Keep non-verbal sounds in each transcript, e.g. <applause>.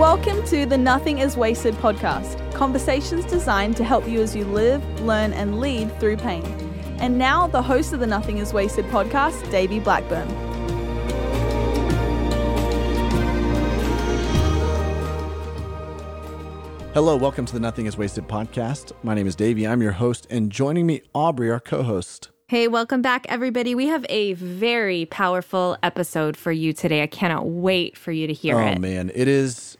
Welcome to the Nothing is Wasted podcast, conversations designed to help you as you live, learn, and lead through pain. And now, the host of the Nothing is Wasted podcast, Davey Blackburn. Hello, welcome to the Nothing is Wasted podcast. My name is Davey. I'm your host, and joining me, Aubrey, our co host. Hey, welcome back, everybody. We have a very powerful episode for you today. I cannot wait for you to hear oh, it. Oh, man. It is,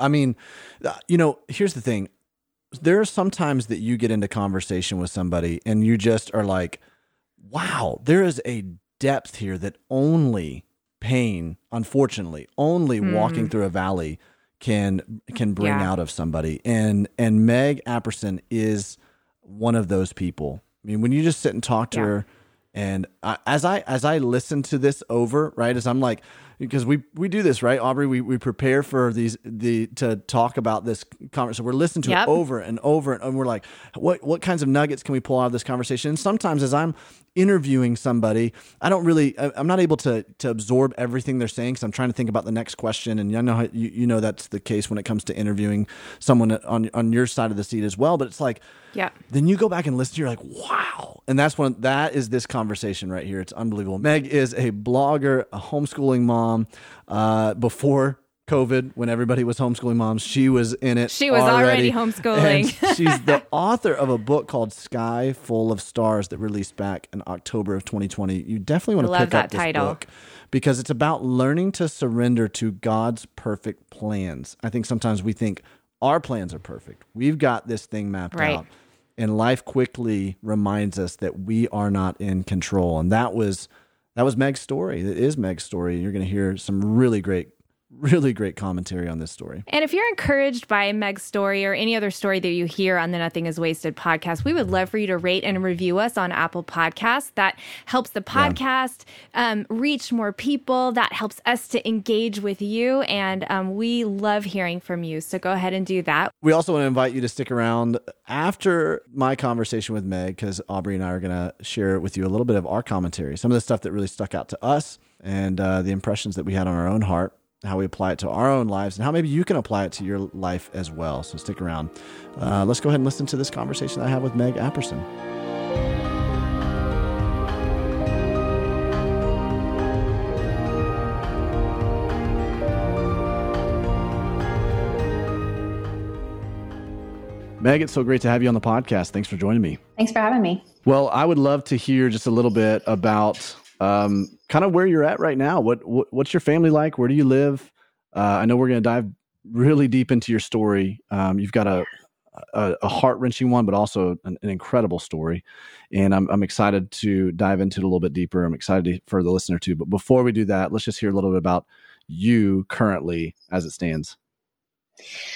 I mean, uh, you know, here's the thing. There are some times that you get into conversation with somebody and you just are like, wow, there is a depth here that only pain, unfortunately, only mm. walking through a valley can can bring yeah. out of somebody. And and Meg Apperson is one of those people. I mean, when you just sit and talk to yeah. her, and I, as I as I listen to this over, right, as I'm like, because we we do this right aubrey we, we prepare for these the to talk about this conversation so we're listening to yep. it over and over and, and we're like what what kinds of nuggets can we pull out of this conversation and sometimes as i'm interviewing somebody i don't really i'm not able to to absorb everything they're saying because i'm trying to think about the next question and i know how, you, you know that's the case when it comes to interviewing someone on on your side of the seat as well but it's like yeah then you go back and listen you're like wow and that's one that is this conversation right here it's unbelievable meg is a blogger a homeschooling mom mom uh, before COVID when everybody was homeschooling moms. She was in it. She was already, already homeschooling. <laughs> she's the author of a book called Sky Full of Stars that released back in October of 2020. You definitely want to pick up this title. book because it's about learning to surrender to God's perfect plans. I think sometimes we think our plans are perfect. We've got this thing mapped right. out. And life quickly reminds us that we are not in control. And that was that was Meg's story. It is Meg's story. You're going to hear some really great really great commentary on this story. And if you're encouraged by Meg's story or any other story that you hear on the Nothing is Wasted podcast, we would love for you to rate and review us on Apple Podcasts. That helps the podcast yeah. um, reach more people. That helps us to engage with you. And um, we love hearing from you. So go ahead and do that. We also want to invite you to stick around after my conversation with Meg, because Aubrey and I are going to share with you a little bit of our commentary, some of the stuff that really stuck out to us and uh, the impressions that we had on our own heart how we apply it to our own lives and how maybe you can apply it to your life as well. So stick around. Uh, let's go ahead and listen to this conversation I have with Meg Apperson. Meg, it's so great to have you on the podcast. Thanks for joining me. Thanks for having me. Well, I would love to hear just a little bit about um, kind of where you're at right now. What, what, what's your family like? Where do you live? Uh, I know we're going to dive really deep into your story. Um, you've got a a, a heart wrenching one, but also an, an, incredible story, and I'm I'm excited to dive into it a little bit deeper. I'm excited to, for the listener too. But before we do that, let's just hear a little bit about you currently as it stands.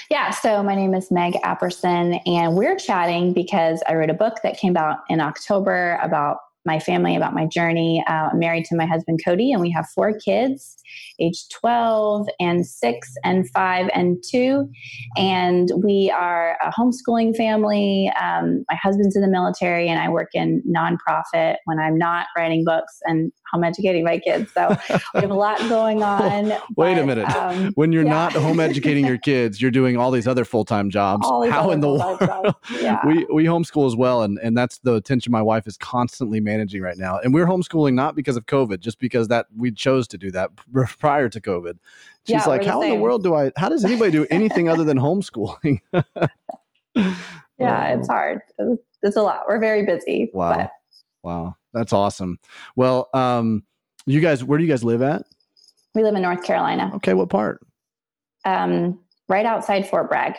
Yeah, so my name is Meg Apperson, and we're chatting because I wrote a book that came out in October about my family, about my journey. Uh, I'm married to my husband, Cody, and we have four kids age 12 and 6 and 5 and 2 and we are a homeschooling family. Um, my husband's in the military and i work in nonprofit when i'm not writing books and home educating my kids. So we have a lot going <laughs> on wait but, a minute. um, when you're yeah. not home educating your kids you're doing all these other full-time jobs. How in the world? <laughs> yeah. we, we homeschool as well and, and that's the attention my wife is constantly managing right now. And we're homeschooling not because of covid just because that we chose to do that <laughs> prior to COVID. She's yeah, like, how in the world do I, how does anybody do anything other than <laughs> homeschooling? <laughs> yeah, it's hard. It's a lot. We're very busy. Wow. But. Wow. That's awesome. Well, um, you guys, where do you guys live at? We live in North Carolina. Okay. What part? Um, right outside Fort Bragg.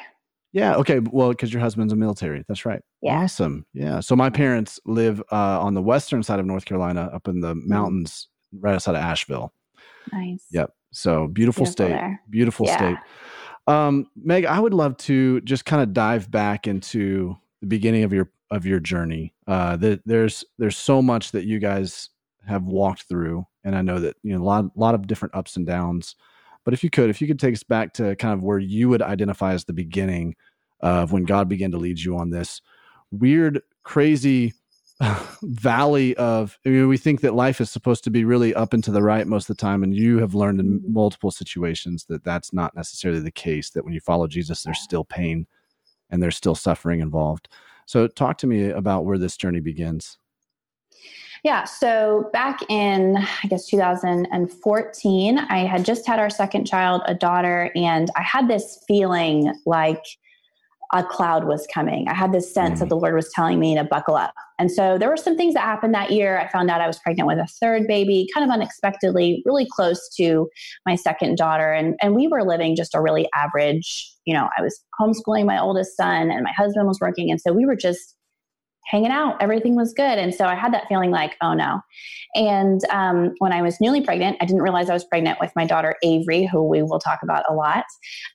Yeah. Okay. Well, because your husband's a military. That's right. Yeah. Awesome. Yeah. So my parents live uh, on the western side of North Carolina, up in the mm-hmm. mountains, right outside of Asheville. Nice. Yep. So beautiful, beautiful state. There. Beautiful yeah. state. Um, Meg, I would love to just kind of dive back into the beginning of your of your journey. Uh, the, there's there's so much that you guys have walked through, and I know that you know a lot lot of different ups and downs. But if you could, if you could take us back to kind of where you would identify as the beginning of when God began to lead you on this weird, crazy <sighs> valley of I mean, we think that life is supposed to be really up and to the right most of the time and you have learned in multiple situations that that's not necessarily the case that when you follow jesus there's still pain and there's still suffering involved so talk to me about where this journey begins yeah. So back in, I guess, 2014, I had just had our second child, a daughter, and I had this feeling like a cloud was coming. I had this sense mm-hmm. that the Lord was telling me to buckle up. And so there were some things that happened that year. I found out I was pregnant with a third baby, kind of unexpectedly, really close to my second daughter. And, and we were living just a really average, you know, I was homeschooling my oldest son and my husband was working. And so we were just hanging out. Everything was good. And so I had that feeling like, oh no. And um, when I was newly pregnant, I didn't realize I was pregnant with my daughter Avery, who we will talk about a lot.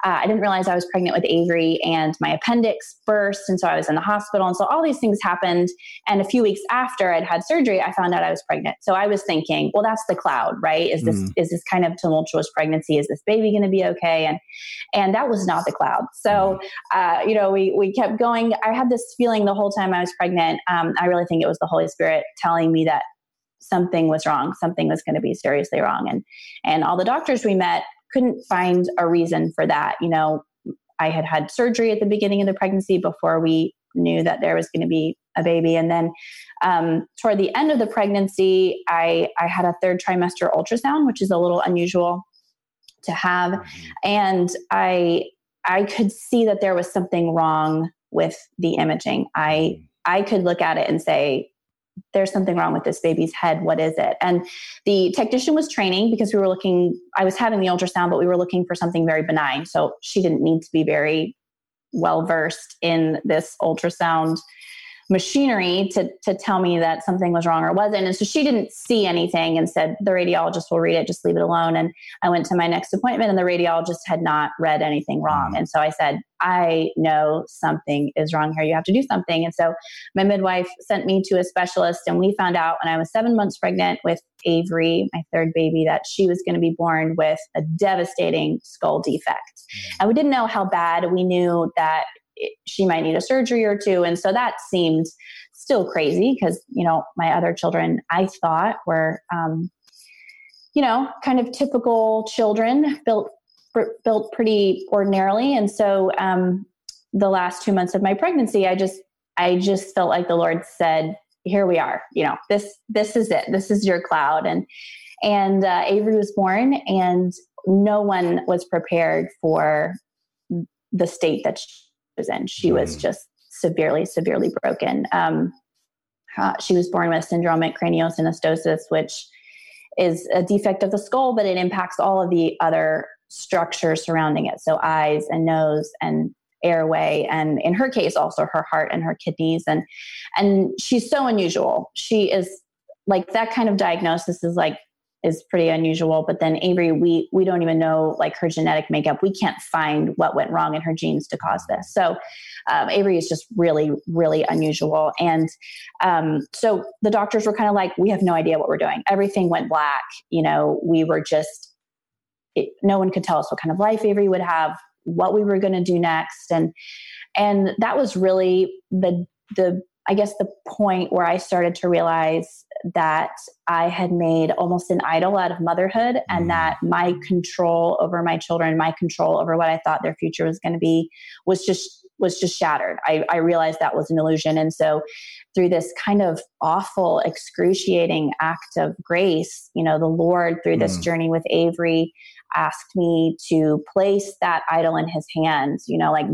Uh, I didn't realize I was pregnant with Avery, and my appendix burst. And so I was in the hospital. And so all these things happened. And a few weeks after I'd had surgery, I found out I was pregnant. So I was thinking, well, that's the cloud, right? Is this, mm. is this kind of tumultuous pregnancy? Is this baby going to be okay? And, and that was not the cloud. So, mm. uh, you know, we, we kept going. I had this feeling the whole time I was pregnant pregnant, um, I really think it was the Holy Spirit telling me that something was wrong, something was going to be seriously wrong, and and all the doctors we met couldn't find a reason for that. You know, I had had surgery at the beginning of the pregnancy before we knew that there was going to be a baby, and then um, toward the end of the pregnancy, I I had a third trimester ultrasound, which is a little unusual to have, mm-hmm. and I I could see that there was something wrong with the imaging. I mm. I could look at it and say, there's something wrong with this baby's head. What is it? And the technician was training because we were looking, I was having the ultrasound, but we were looking for something very benign. So she didn't need to be very well versed in this ultrasound machinery to, to tell me that something was wrong or wasn't. And so she didn't see anything and said, the radiologist will read it, just leave it alone. And I went to my next appointment and the radiologist had not read anything wrong. Mm. And so I said, I know something is wrong here. You have to do something. And so my midwife sent me to a specialist and we found out when I was seven months pregnant with Avery, my third baby, that she was going to be born with a devastating skull defect. Mm. And we didn't know how bad. We knew that she might need a surgery or two. And so that seemed still crazy because, you know, my other children I thought were, um, you know, kind of typical children built built pretty ordinarily. And so um, the last two months of my pregnancy, I just I just felt like the Lord said, "Here we are. You know, this this is it. This is your cloud." And and uh, Avery was born, and no one was prepared for the state that was in. She was mm. just severely, severely broken. Um, uh, she was born with syndromic craniosynostosis, which is a defect of the skull, but it impacts all of the other structures surrounding it. So eyes and nose and airway and in her case also her heart and her kidneys and and she's so unusual she is like that kind of diagnosis is like is pretty unusual. But then Avery, we we don't even know like her genetic makeup. We can't find what went wrong in her genes to cause this. So um, Avery is just really really unusual. And um, so the doctors were kind of like, we have no idea what we're doing. Everything went black. You know, we were just it, no one could tell us what kind of life Avery would have, what we were going to do next, and and that was really the the I guess the point where I started to realize that I had made almost an idol out of motherhood and mm. that my control over my children, my control over what I thought their future was going to be was just was just shattered. I, I realized that was an illusion. And so through this kind of awful, excruciating act of grace, you know, the Lord through this mm. journey with Avery asked me to place that idol in his hands, you know, like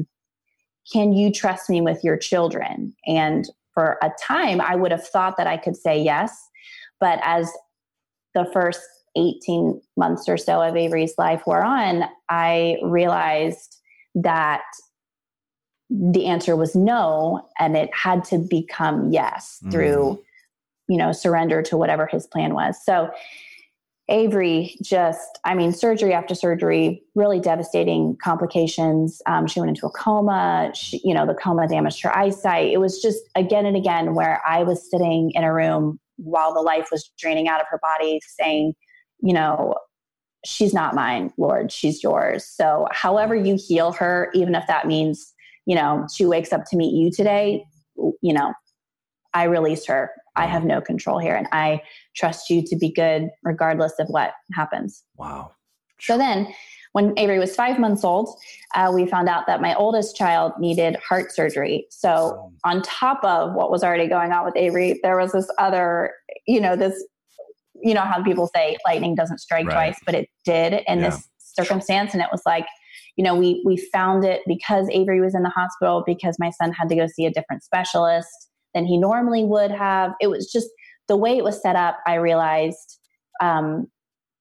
can you trust me with your children? And for a time, I would have thought that I could say yes. But as the first 18 months or so of Avery's life wore on, I realized that the answer was no, and it had to become yes mm. through, you know, surrender to whatever his plan was. So Avery just, I mean, surgery after surgery, really devastating complications. Um, she went into a coma. She, you know, the coma damaged her eyesight. It was just again and again where I was sitting in a room while the life was draining out of her body, saying, you know, she's not mine, Lord, she's yours. So, however you heal her, even if that means, you know, she wakes up to meet you today, you know, I release her I have no control here, and I trust you to be good regardless of what happens. Wow. So then, when Avery was five months old, uh, we found out that my oldest child needed heart surgery. So, on top of what was already going on with Avery, there was this other, you know, this, you know, how people say lightning doesn't strike Right. twice, but it did in Yeah. this circumstance. And it was like, you know, we we found it because Avery was in the hospital because my son had to go see a different specialist than he normally would have. It was just the way it was set up. I realized um,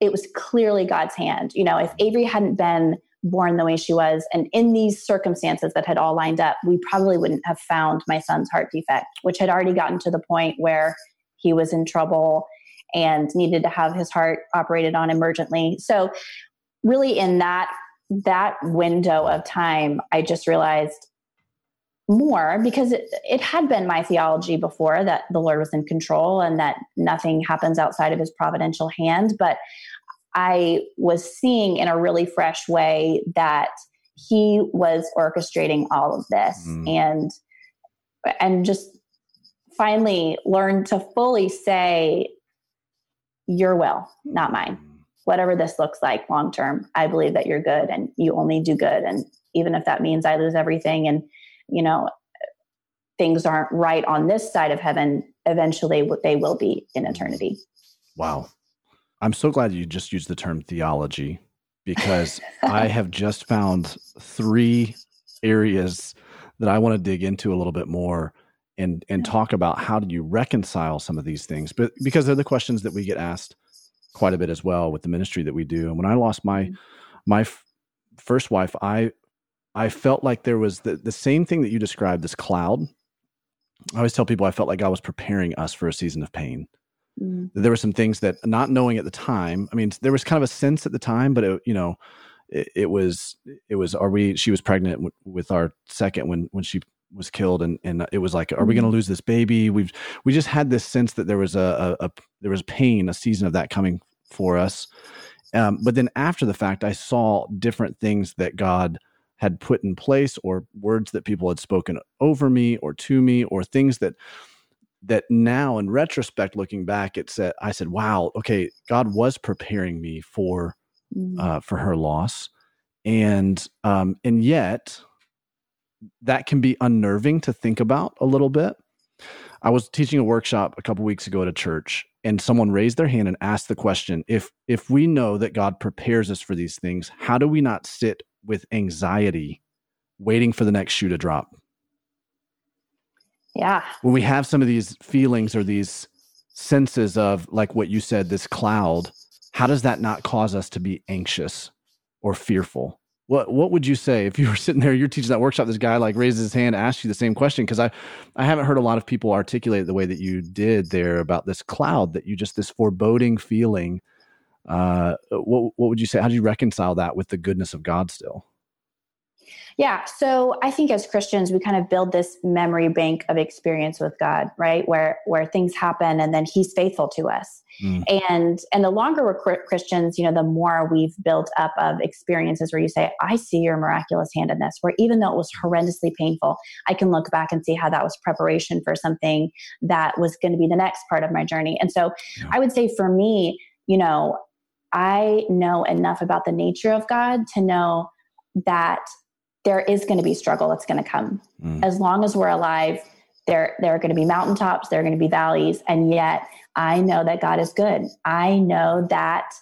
it was clearly God's hand. You know, if Avery hadn't been born the way she was, and in these circumstances that had all lined up, we probably wouldn't have found my son's heart defect, which had already gotten to the point where he was in trouble and needed to have his heart operated on emergently. So, really, in that that window of time, I just realized more because it, it had been my theology before that the Lord was in control and that nothing happens outside of his providential hand. But I was seeing in a really fresh way that he was orchestrating all of this Mm. and and just finally learned to fully say your will not mine whatever this looks like long term i believe that you're good and you only do good and even if that means i lose everything and you know things aren't right on this side of heaven eventually they will be in eternity Wow. I'm so glad you just used the term theology because <laughs> I have just found three areas that I want to dig into a little bit more and and mm-hmm. talk about how do you reconcile some of these things. But because they're the questions that we get asked quite a bit as well with the ministry that we do. And when I lost my mm-hmm. my f- first wife, I I felt like there was the, the same thing that you described, this cloud. I always tell people I felt like God was preparing us for a season of pain Mm. there were some things that not knowing at the time i mean there was kind of a sense at the time but it, you know it, it was it was are we she was pregnant w- with our second when when she was killed and and it was like are we going to lose this baby we've we just had this sense that there was a, a, a there was pain a season of that coming for us um, but then after the fact i saw different things that god had put in place or words that people had spoken over me or to me or things that that now in retrospect looking back it said i said wow okay god was preparing me for Mm. uh, for her loss and um and yet that can be unnerving to think about a little bit i was teaching a workshop a couple weeks ago at a church and someone raised their hand and asked the question if if we know that god prepares us for these things how do we not sit with anxiety waiting for the next shoe to drop. Yeah. When we have some of these feelings or these senses of like what you said this cloud how does that not cause us to be anxious or fearful? What what would you say if you were <laughs> sitting there you're teaching that workshop this guy like raises his hand asks you the same question? Because i i haven't heard a lot of people articulate the way that you did there about this cloud that you just this foreboding feeling uh what what would you say how do you reconcile that with the goodness of god still Yeah. So I think as Christians, we kind of build this memory bank of experience with God, right? Where where things happen and then He's faithful to us. Mm. And and the longer we're Christians, you know, the more we've built up of experiences where you say, "I see Your miraculous hand in this." Where even though it was horrendously painful, I can look back and see how that was preparation for something that was going to be the next part of my journey. And so, Yeah. I would say for me, you know, I know enough about the nature of God to know that there is going to be struggle that's going to come. Mm. As long as we're alive, there, there are going to be mountaintops, there are going to be valleys. And yet, I know that God is good. I know that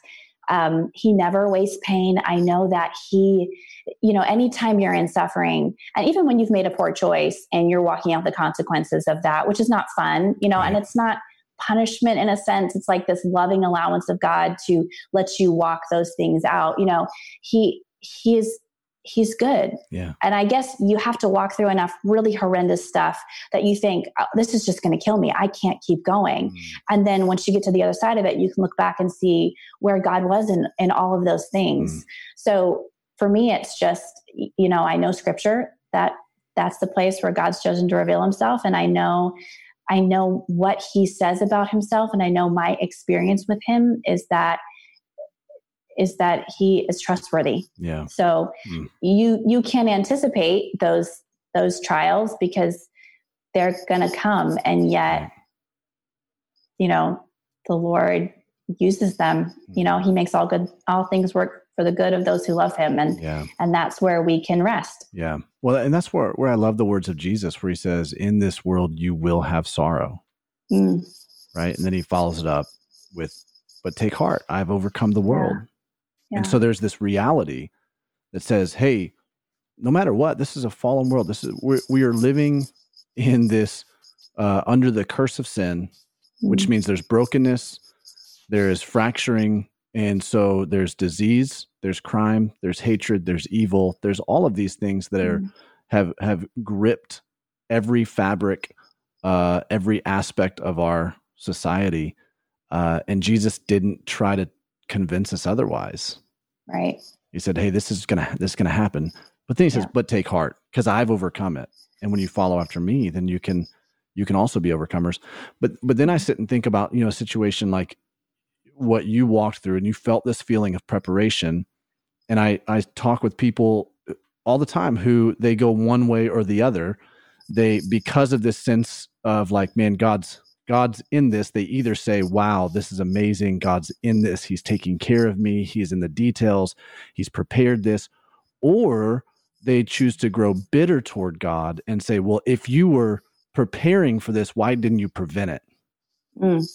um, He never wastes pain. I know that He, you know, anytime you're in suffering, and even when you've made a poor choice and you're walking out the consequences of that, which is not fun, you know, and it's not punishment in a sense it's like this loving allowance of god to let you walk those things out you know he he is he's good yeah and I guess you have to walk through enough really horrendous stuff that you think, oh, this is just going to kill me. I can't keep going. Mm. And then once you get to the other side of it, you can look back and see where God was in, in all of those things. Mm. So for me, it's just, you know, I know scripture that that's the place where God's chosen to reveal himself. And I know, I know what he says about himself. And I know my experience with him is that is that he is trustworthy. yeah So Mm. you you can anticipate those those trials because they're going to come, and yet you know, the Lord uses them. You know, He makes all good, all things work for the good of those who love Him, and Yeah. and that's where we can rest. Yeah. Well, and that's where, where I love the words of Jesus, where he says, In this world, you will have sorrow. Mm, Right. And then he follows it up with, But take heart, I've overcome the world. yeah. And so there's this reality that says, Hey, no matter what, this is a fallen world. This is, we're, we are living in this, uh, under the curse of sin, which Mm, means there's brokenness, there is fracturing, and so there's disease, there's crime, there's hatred, there's evil, there's all of these things that are mm, have have gripped every fabric, uh, every aspect of our society, uh, and Jesus didn't try to convince us otherwise. right. He said, "Hey, this is gonna this is gonna happen," but then he says, "But take heart, because I've overcome it. And when you follow after me, then you can you can also be overcomers." But but then I sit and think about you know a situation like what you walked through, and you felt this feeling of preparation. And I I talk with people all the time who they go one way or the other. They because of this sense of like, man, God's God's in this. They either say, "Wow, this is amazing. God's in this. He's taking care of me. He's in the details. He's prepared this," or they choose to grow bitter toward God and say, "Well, if you were preparing for this, why didn't you prevent it?" Mm.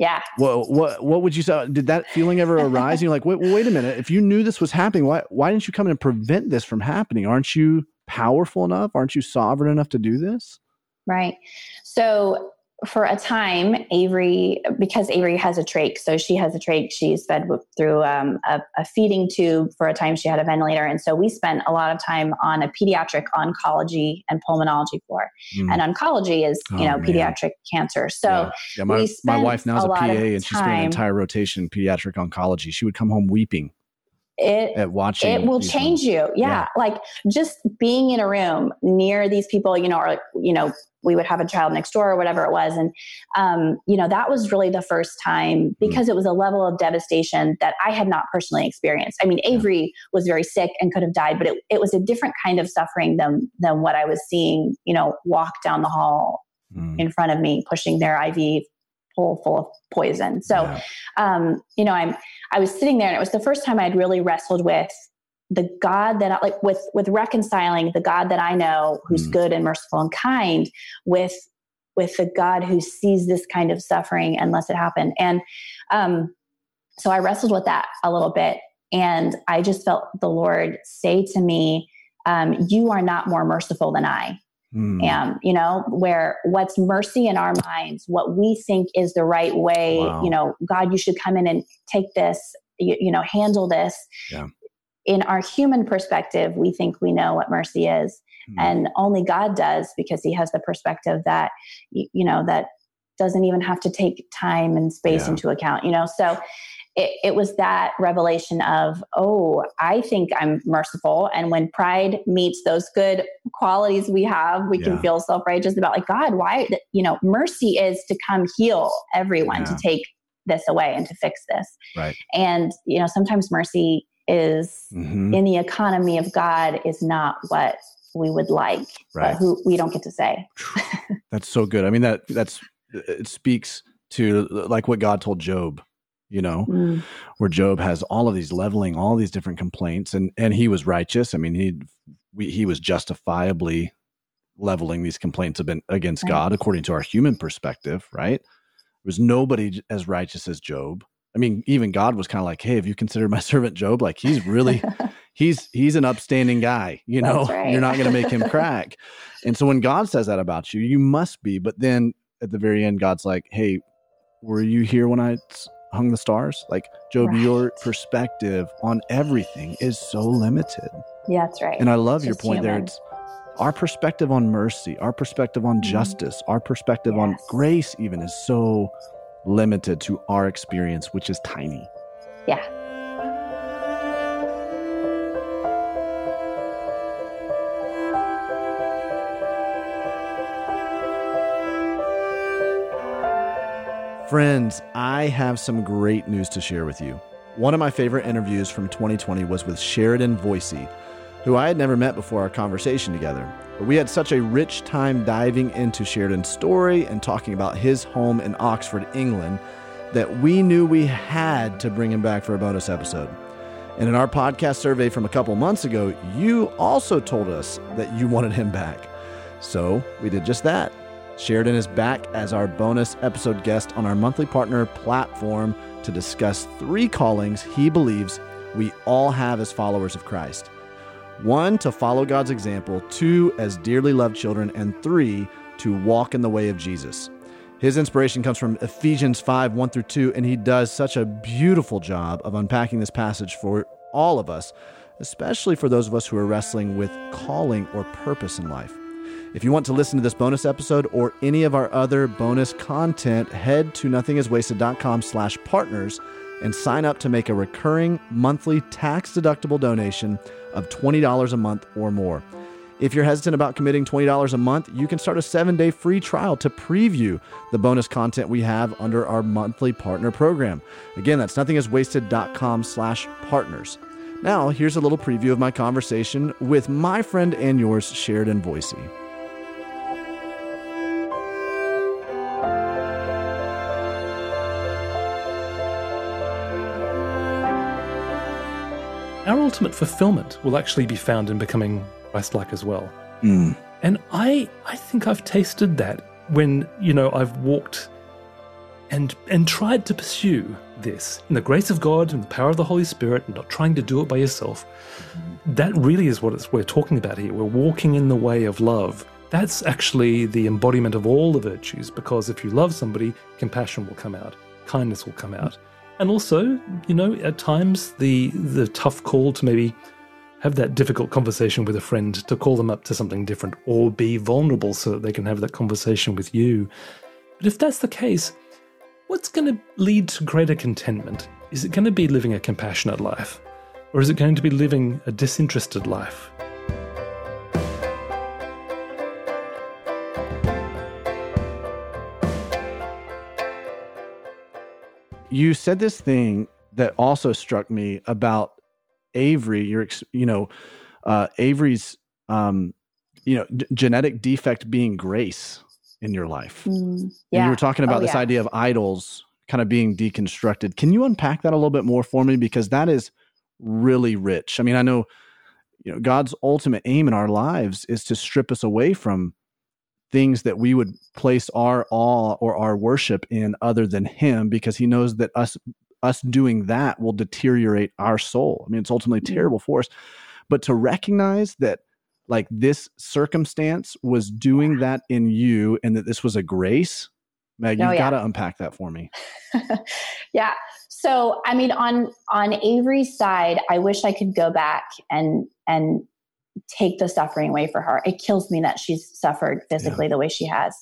Yeah. What what what would you say? Did that feeling ever arise? You're like, wait, wait a minute. If you knew this was happening, why why didn't you come in and prevent this from happening? Aren't you powerful enough? Aren't you sovereign enough to do this? Right. So for a time, Avery, because Avery has a trach, so she has a trach, she's fed through um, a, a feeding tube. For a time, she had a ventilator. And so we spent a lot of time on a pediatric oncology and pulmonology floor. Mm. And oncology is, you Oh, know, man. pediatric cancer. So yeah, Yeah, my, my wife now is a a, PA and she's doing an entire rotation in pediatric oncology. She would come home weeping it, at watching. it will change ones. you yeah. Yeah. like just being in a room near these people you know or you know we would have a child next door or whatever it was and um, you know that was really the first time because it was a level of devastation that i had not personally experienced i mean avery was very sick and could have died but it, it was a different kind of suffering than than what i was seeing you know walk down the hall Mm. in front of me pushing their iv full of poison so Yeah. um, you know, I'm I was sitting there, and it was the first time I'd really wrestled with the God that I like with with reconciling the God that I know, who's Mm. good and merciful and kind, with with the God who sees this kind of suffering and lets it happen. And um, so I wrestled with that a little bit, and I just felt the Lord say to me, um, "You are not more merciful than I." Mm. am you know where what's mercy in our minds what we think is the right way Wow. you know god you should come in and take this you, you know handle this Yeah. in our human perspective we think we know what mercy is Mm. and only god does because he has the perspective that you know that doesn't even have to take time and space Yeah. into account you know so it, it was that revelation of oh i think i'm merciful and when pride meets those good qualities we have we can feel self-righteous about like god why you know mercy is to come heal everyone Yeah. to take this away and to fix this Right. and you know sometimes mercy is Mhm. in the economy of god is not what we would like Right. but who we don't get to say That's so good. I mean that that's it speaks to like what God told Job, you know, Mm, where Job has all of these leveling, all these different complaints, and and he was righteous. I mean, he we, he was justifiably leveling these complaints against Right. God according to our human perspective, right? There was nobody as righteous as Job. I mean, even God was kind of like, "Hey, have you considered my <laughs> servant Job? Like, he's really <laughs> he's he's an upstanding guy you know right. <laughs> you're not going to make him crack and so when god says that about you you must be but then at the very end god's like hey were you here when i hung the stars. Like job your perspective on everything is so limited. Yeah that's right. And i love your Just point there. it's our perspective on mercy our perspective on Mhm. justice our perspective on grace even is so limited to our experience which is tiny. Yeah Friends, I have some great news to share with you. One of my favorite interviews from 2020 was with Sheridan Voisey, who I had never met before our conversation together. But we had such a rich time diving into Sheridan's story and talking about his home in Oxford, England, that we knew we had to bring him back for a bonus episode. And in our podcast survey from a couple months ago, you also told us that you wanted him back. So we did just that. Sheridan is back as our bonus episode guest on our monthly partner platform to discuss three callings he believes we all have as followers of Christ. One, to follow God's example, two, as dearly loved children, and three, to walk in the way of Jesus. His inspiration comes from Ephesians 5 1 through 2, and he does such a beautiful job of unpacking this passage for all of us, especially for those of us who are wrestling with calling or purpose in life. If you want to listen to this bonus episode or any of our other bonus content, head to nothingiswasted.com slash partners and sign up to make a recurring monthly tax deductible donation of $20 a month or more. If you're hesitant about committing $20 a month, you can start a seven day free trial to preview the bonus content we have under our monthly partner program. Again, that's nothingiswasted.com slash partners. Now, here's a little preview of my conversation with my friend and yours, Sheridan Voisey. Our ultimate fulfillment will actually be found in becoming Christ-like as well. Mm. And I, I think I've tasted that when you know I've walked and and tried to pursue this in the grace of God and the power of the Holy Spirit, and not trying to do it by yourself. That really is what we're talking about here. We're walking in the way of love. That's actually the embodiment of all the virtues, because if you love somebody, compassion will come out, kindness will come out and also, you know, at times the the tough call to maybe have that difficult conversation with a friend to call them up to something different or be vulnerable so that they can have that conversation with you. But if that's the case, what's going to lead to greater contentment? Is it going to be living a compassionate life? Or is it going to be living a disinterested life? You said this thing that also struck me about Avery. Your, you know, uh, Avery's, um, you know, d- genetic defect being grace in your life. Mm, yeah. And you were talking about Oh, this yeah. idea of idols kind of being deconstructed. Can you unpack that a little bit more for me? Because that is really rich. I mean, I know, you know, God's ultimate aim in our lives is to strip us away from things that we would place our awe or our worship in other than him because he knows that us us doing that will deteriorate our soul. I mean, it's ultimately Mm. terrible for us. But to recognize that like this circumstance was doing that in you and that this was a grace, Meg, Oh, you've yeah. got to unpack that for me. <laughs> yeah. So, I mean, on on Avery's side, I wish I could go back and and take the suffering away for her. It kills me that she's suffered physically the way she has.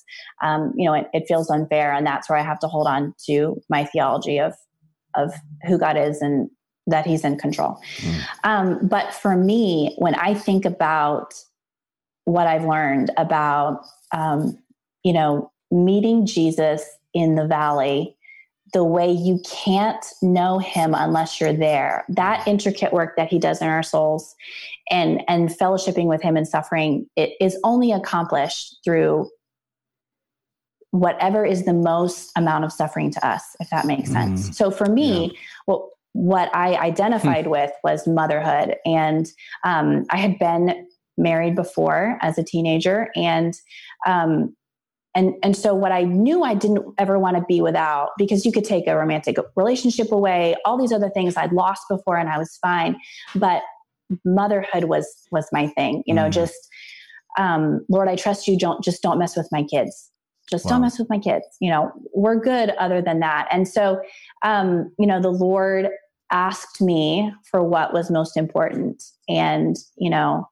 Um, you know, it, it feels unfair, and that's where I have to hold on to my theology of of who God is and that He's in control. Mm. Um, but for me, when I think about what I've learned about, um, you know, meeting Jesus in the valley the way you can't know him unless you're there. That intricate work that he does in our souls and and fellowshipping with him and suffering it is only accomplished through whatever is the most amount of suffering to us if that makes sense. Mm. so for me what what i identified with was motherhood. And um, i had been married before as a teenager and um, and and so what i knew i didn't ever want to be without because you could take a romantic relationship away all these other things i'd lost before and i was fine but motherhood was was my thing you know Mhm. just um lord i trust you don't just don't mess with my kids just Wow. don't mess with my kids you know we're good other than that and so um you know the lord asked me for what was most important and you know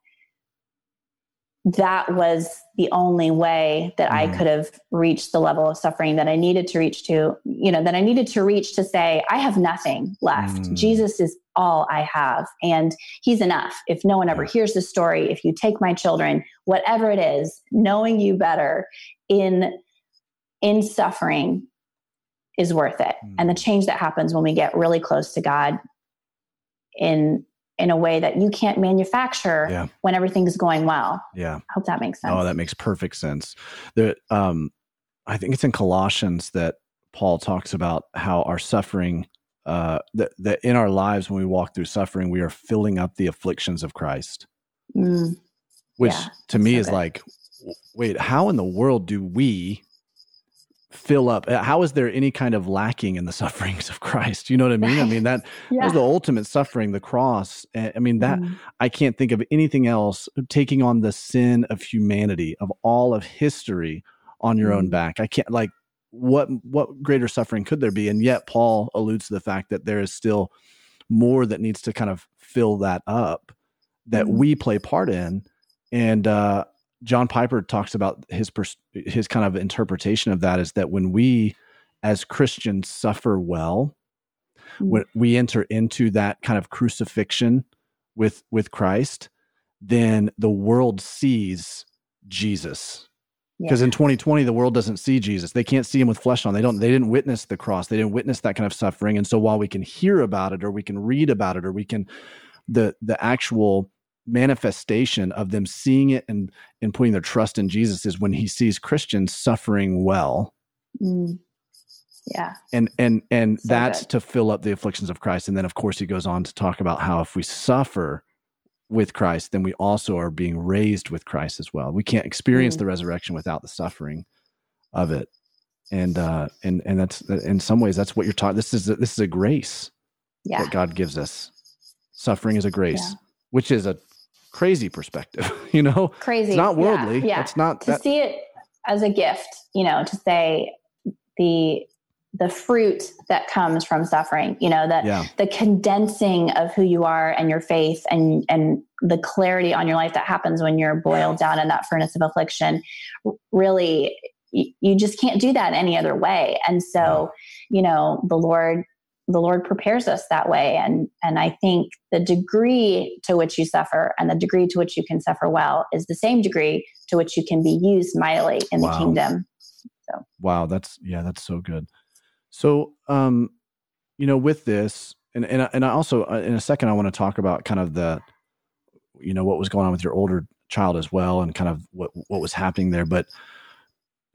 that was the only way that I Mhm. could have reached the level of suffering that I needed to reach to, you know, that I needed to reach to say, I have nothing left. Mm. Jesus is all I have, and He's enough. If no one ever hears the story, if you take my children, whatever it is, knowing you better in in suffering is worth it. Mm. And the change that happens when we get really close to God in in a way that you can't manufacture Yeah. when everything's going well. Yeah. I hope that makes sense. Oh, that makes perfect sense. There, um, I think it's in Colossians that Paul talks about how our suffering, uh, that, that in our lives when we walk through suffering, we are filling up the afflictions of Christ, Mm, which Yeah, to me so is good. like, wait, how in the world do we fill up? uh, How is there any kind of lacking in the <laughs> sufferings of Christ? You know what I mean? I mean that <laughs> yeah. was the ultimate suffering, the cross. I mean that Mm, I can't think of anything else taking on the sin of humanity of all of history on your own Mm. back. I can't like what what greater suffering could there be? And yet Paul alludes to the fact that there is still more that needs to kind of fill that up that Mm. we play part in. And uh, John Piper talks about his pers- his kind of interpretation of that is that when we as Christians suffer well, Mm. when we enter into that kind of crucifixion with with Christ, then the world sees Jesus. yeah. Because in 2020, the world doesn't see Jesus. They can't see him with flesh on. They don't. They didn't witness the cross. They didn't witness that kind of suffering. And so, while we can hear about it, or we can read about it, or we can, the the actual manifestation of them seeing it and and putting their trust in Jesus is when he sees Christians suffering well Mm. yeah. and and and So that's good. to fill up the afflictions of Christ. And then, of course, he goes on to talk about how if we suffer with Christ, then we also are being raised with Christ as well. We can't experience Mm. the resurrection without the suffering of it. And uh, and and that's in some ways that's what you're taught. This is a, this is a grace Yeah. that God gives us. Suffering is a grace, Yeah. which is a crazy perspective. <laughs> You know, Crazy. it's not worldly. Yeah. It's not to that. see it as a gift, you know, to say the the fruit that comes from suffering, you know, that Yeah, the condensing of who you are and your faith and and the clarity on your life that happens when you're boiled down in that furnace of affliction really you just can't do that any other way and so you know the lord the lord prepares us that way and and i think the degree to which you suffer and the degree to which you can suffer well is the same degree to which you can be used mightily in Wow. the kingdom Wow, that's yeah, that's so good. So, um, you know, with this, and and I- and I also uh, in a second I want to talk about kind of the, you know, what was going on with your older child as well, and kind of what what was happening there. But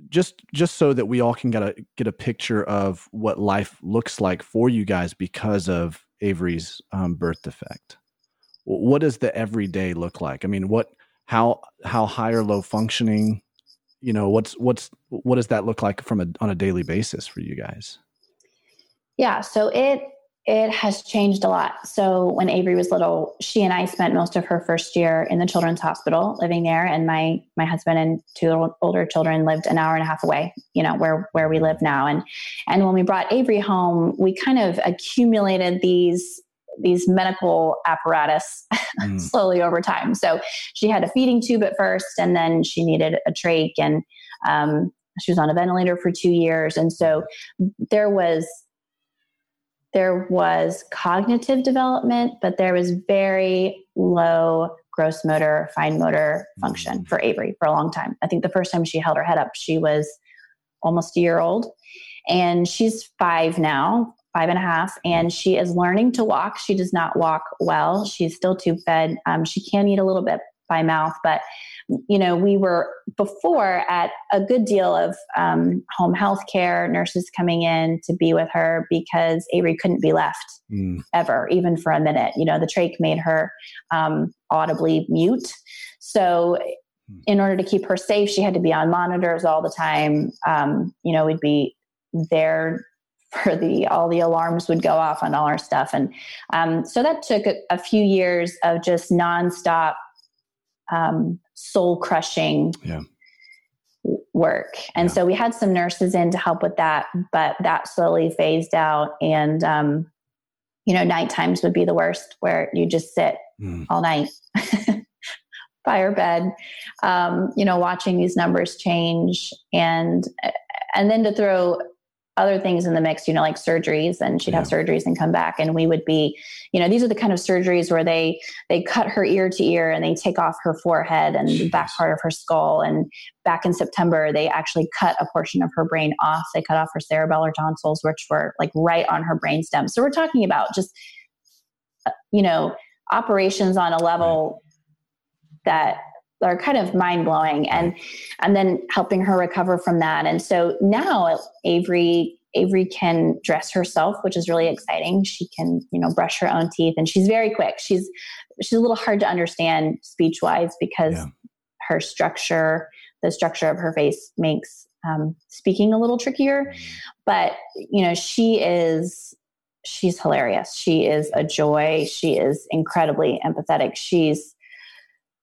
just just so that we all can get a get a picture of what life looks like for you guys because of Avery's um, birth defect. What does the everyday look like? I mean, what how how high or low functioning you know what's what's what does that look like from a on a daily basis for you guys Yeah, so it it has changed a lot. So when Avery was little, she and I spent most of her first year in the children's hospital, living there, and my my husband and two little- older children lived an hour and a half away. You know where where we live now, and and when we brought Avery home, we kind of accumulated these these medical apparatus <laughs> Mm, slowly over time. So she had a feeding tube at first, and then she needed a trach, and um, she was on a ventilator for two years. And so there was there was cognitive development, but there was very low gross motor, fine motor function for Avery for a long time. I think the first time she held her head up, she was almost a year old, and she's five now, five and a half, and she is learning to walk. She does not walk well. She's still tube fed. Um, she can eat a little bit by mouth, but you know, we were before at a good deal of um, home health care, nurses coming in to be with her because Avery couldn't be left mm, ever, even for a minute. You know, the trach made her um, audibly mute. So, in order to keep her safe, she had to be on monitors all the time. Um, you know, we'd be there for the all the alarms would go off on all our stuff, and um, so that took a, a few years of just nonstop, um, soul crushing Yeah. work. And Yeah. so we had some nurses in to help with that, but that slowly phased out. And, um, you know, night times would be the worst where you just sit mm. all night <laughs> by your bed, um, you know, watching these numbers change and, and then to throw other things in the mix, you know, like surgeries and she'd have surgeries and come back and we would be, you know, these are the kind of surgeries where they, they cut her ear to ear and they take off her forehead and the back part of her skull. And back in September, they actually cut a portion of her brain off. They cut off her cerebellar tonsils, which were like right on her brainstem. So we're talking about just, uh, you know, operations on a level that are kind of mind blowing and and then helping her recover from that. And so now Avery Avery can dress herself, which is really exciting. She can, you know, brush her own teeth and she's very quick. She's she's a little hard to understand speech wise because yeah. her structure, the structure of her face makes um, speaking a little trickier. Mm-hmm. But, you know, she is she's hilarious. She is a joy. She is incredibly empathetic. She's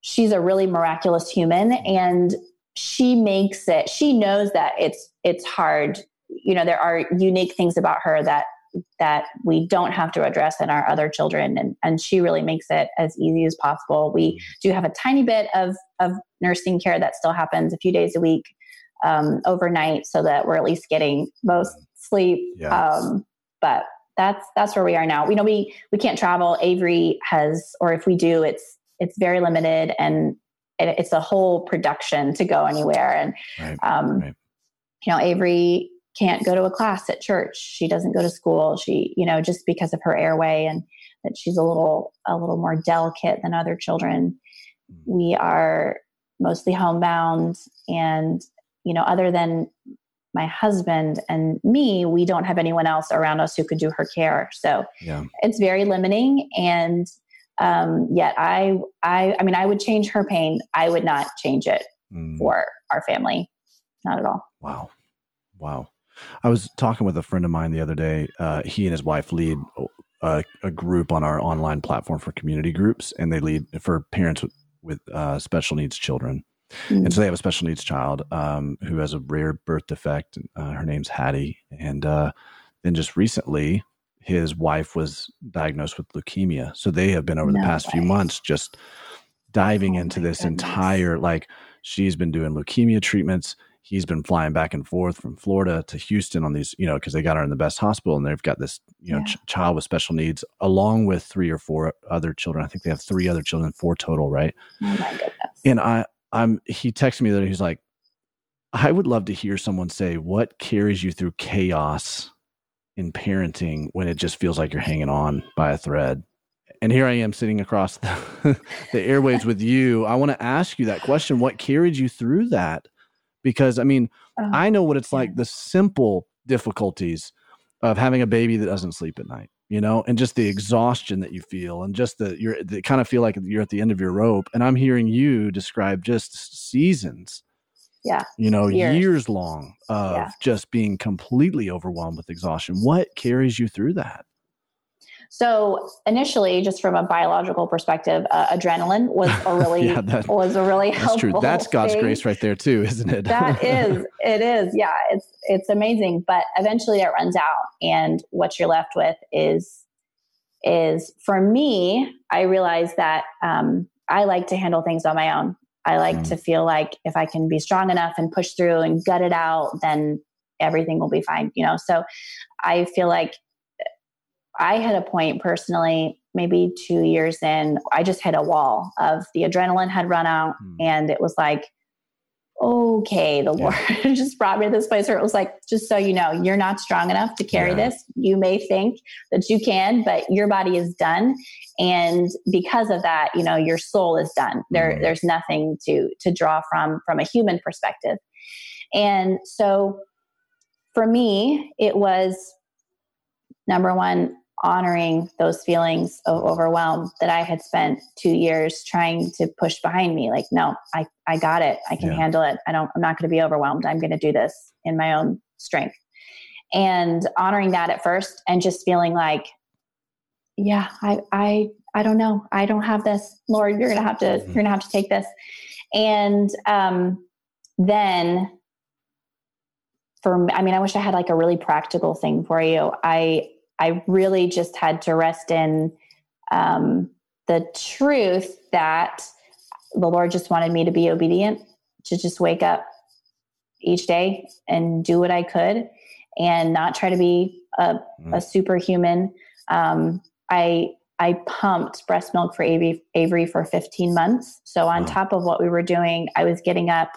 she's a really miraculous human and she makes it she knows that it's it's hard you know there are unique things about her that that we don't have to address in our other children and, and she really makes it as easy as possible we mm-hmm. do have a tiny bit of, of nursing care that still happens a few days a week um, overnight so that we're at least getting most sleep yeah. um, but that's that's where we are now. We know we we can't travel. Avery has, or if we do, it's it's very limited, and it, it's a whole production to go anywhere. And right, um, right. you know, Avery can't go to a class at church. She doesn't go to school. She, you know, just because of her airway and that she's a little a little more delicate than other children. Mm. We are mostly homebound, and you know, other than my husband and me, we don't have anyone else around us who could do her care. So yeah. it's very limiting. And um, yet I, I, I mean, I would change her pain. I would not change it mm. for our family. Not at all. Wow. Wow. I was talking with a friend of mine the other day. Uh, he and his wife lead a, a, group on our online platform for community groups, and they lead for parents with, with uh, special needs children. Mm-hmm. And so they have a special needs child um, who has a rare birth defect. Uh, her name's Hattie. And uh, then just recently, his wife was diagnosed with leukemia. So they have been over no the past way. few months just diving oh into this goodness. entire, like, she's been doing leukemia treatments. He's been flying back and forth from Florida to Houston on these, you know, because they got her in the best hospital and they've got this, you know, yeah. ch- child with special needs along with three or four other children. I think they have three other children, four total, right? Oh my goodness. And I, I'm he texted me that he's like, I would love to hear someone say what carries you through chaos in parenting when it just feels like you're hanging on by a thread. And here I am sitting across the, <laughs> the airwaves with you. I want to ask you that question. What carried you through that? Because I mean, uh, I know what it's like the simple difficulties of having a baby that doesn't sleep at night you know, and just the exhaustion that you feel, and just the you're the kind of feel like you're at the end of your rope. And I'm hearing you describe just seasons, yeah, you know, years, years long of yeah. just being completely overwhelmed with exhaustion. What carries you through that? So initially, just from a biological perspective, uh, adrenaline was a <laughs> really yeah, that, was a really that's helpful. True. That's God's thing. grace right there too, isn't it? that <laughs> is. It is. Yeah, it's it's amazing. But eventually, it runs out, and what you're left with is is for me. I realize that um, I like to handle things on my own. I like mm. to feel like if I can be strong enough and push through and gut it out, then everything will be fine. You know. So I feel like I had a point personally, maybe two years in, I just hit a wall of the adrenaline had run out, mm. and it was like, okay, the yeah. Lord <laughs> just brought me to this place where it was like, just so you know, you're not strong enough to carry yeah. this. You may think that you can, but your body is done. And because of that, you know, your soul is done. There, mm. there's nothing to to draw from from a human perspective. And so for me, it was number one, honoring those feelings of overwhelm that I had spent two years trying to push behind me. Like, no, I, I got it. I can yeah. handle it. I don't, I'm not going to be overwhelmed. I'm going to do this in my own strength. And honoring that at first and just feeling like, yeah, I, I, I don't know. I don't have this. Lord, you're going to have to, mm-hmm. you're going to have to take this. And, um, then for, I mean, I wish I had like a really practical thing for you. I, I really just had to rest in um, the truth that the Lord just wanted me to be obedient, to just wake up each day and do what I could and not try to be a, mm. a superhuman. Um, I I pumped breast milk for Avery, Avery for 15 months. So on top of what we were doing, I was getting up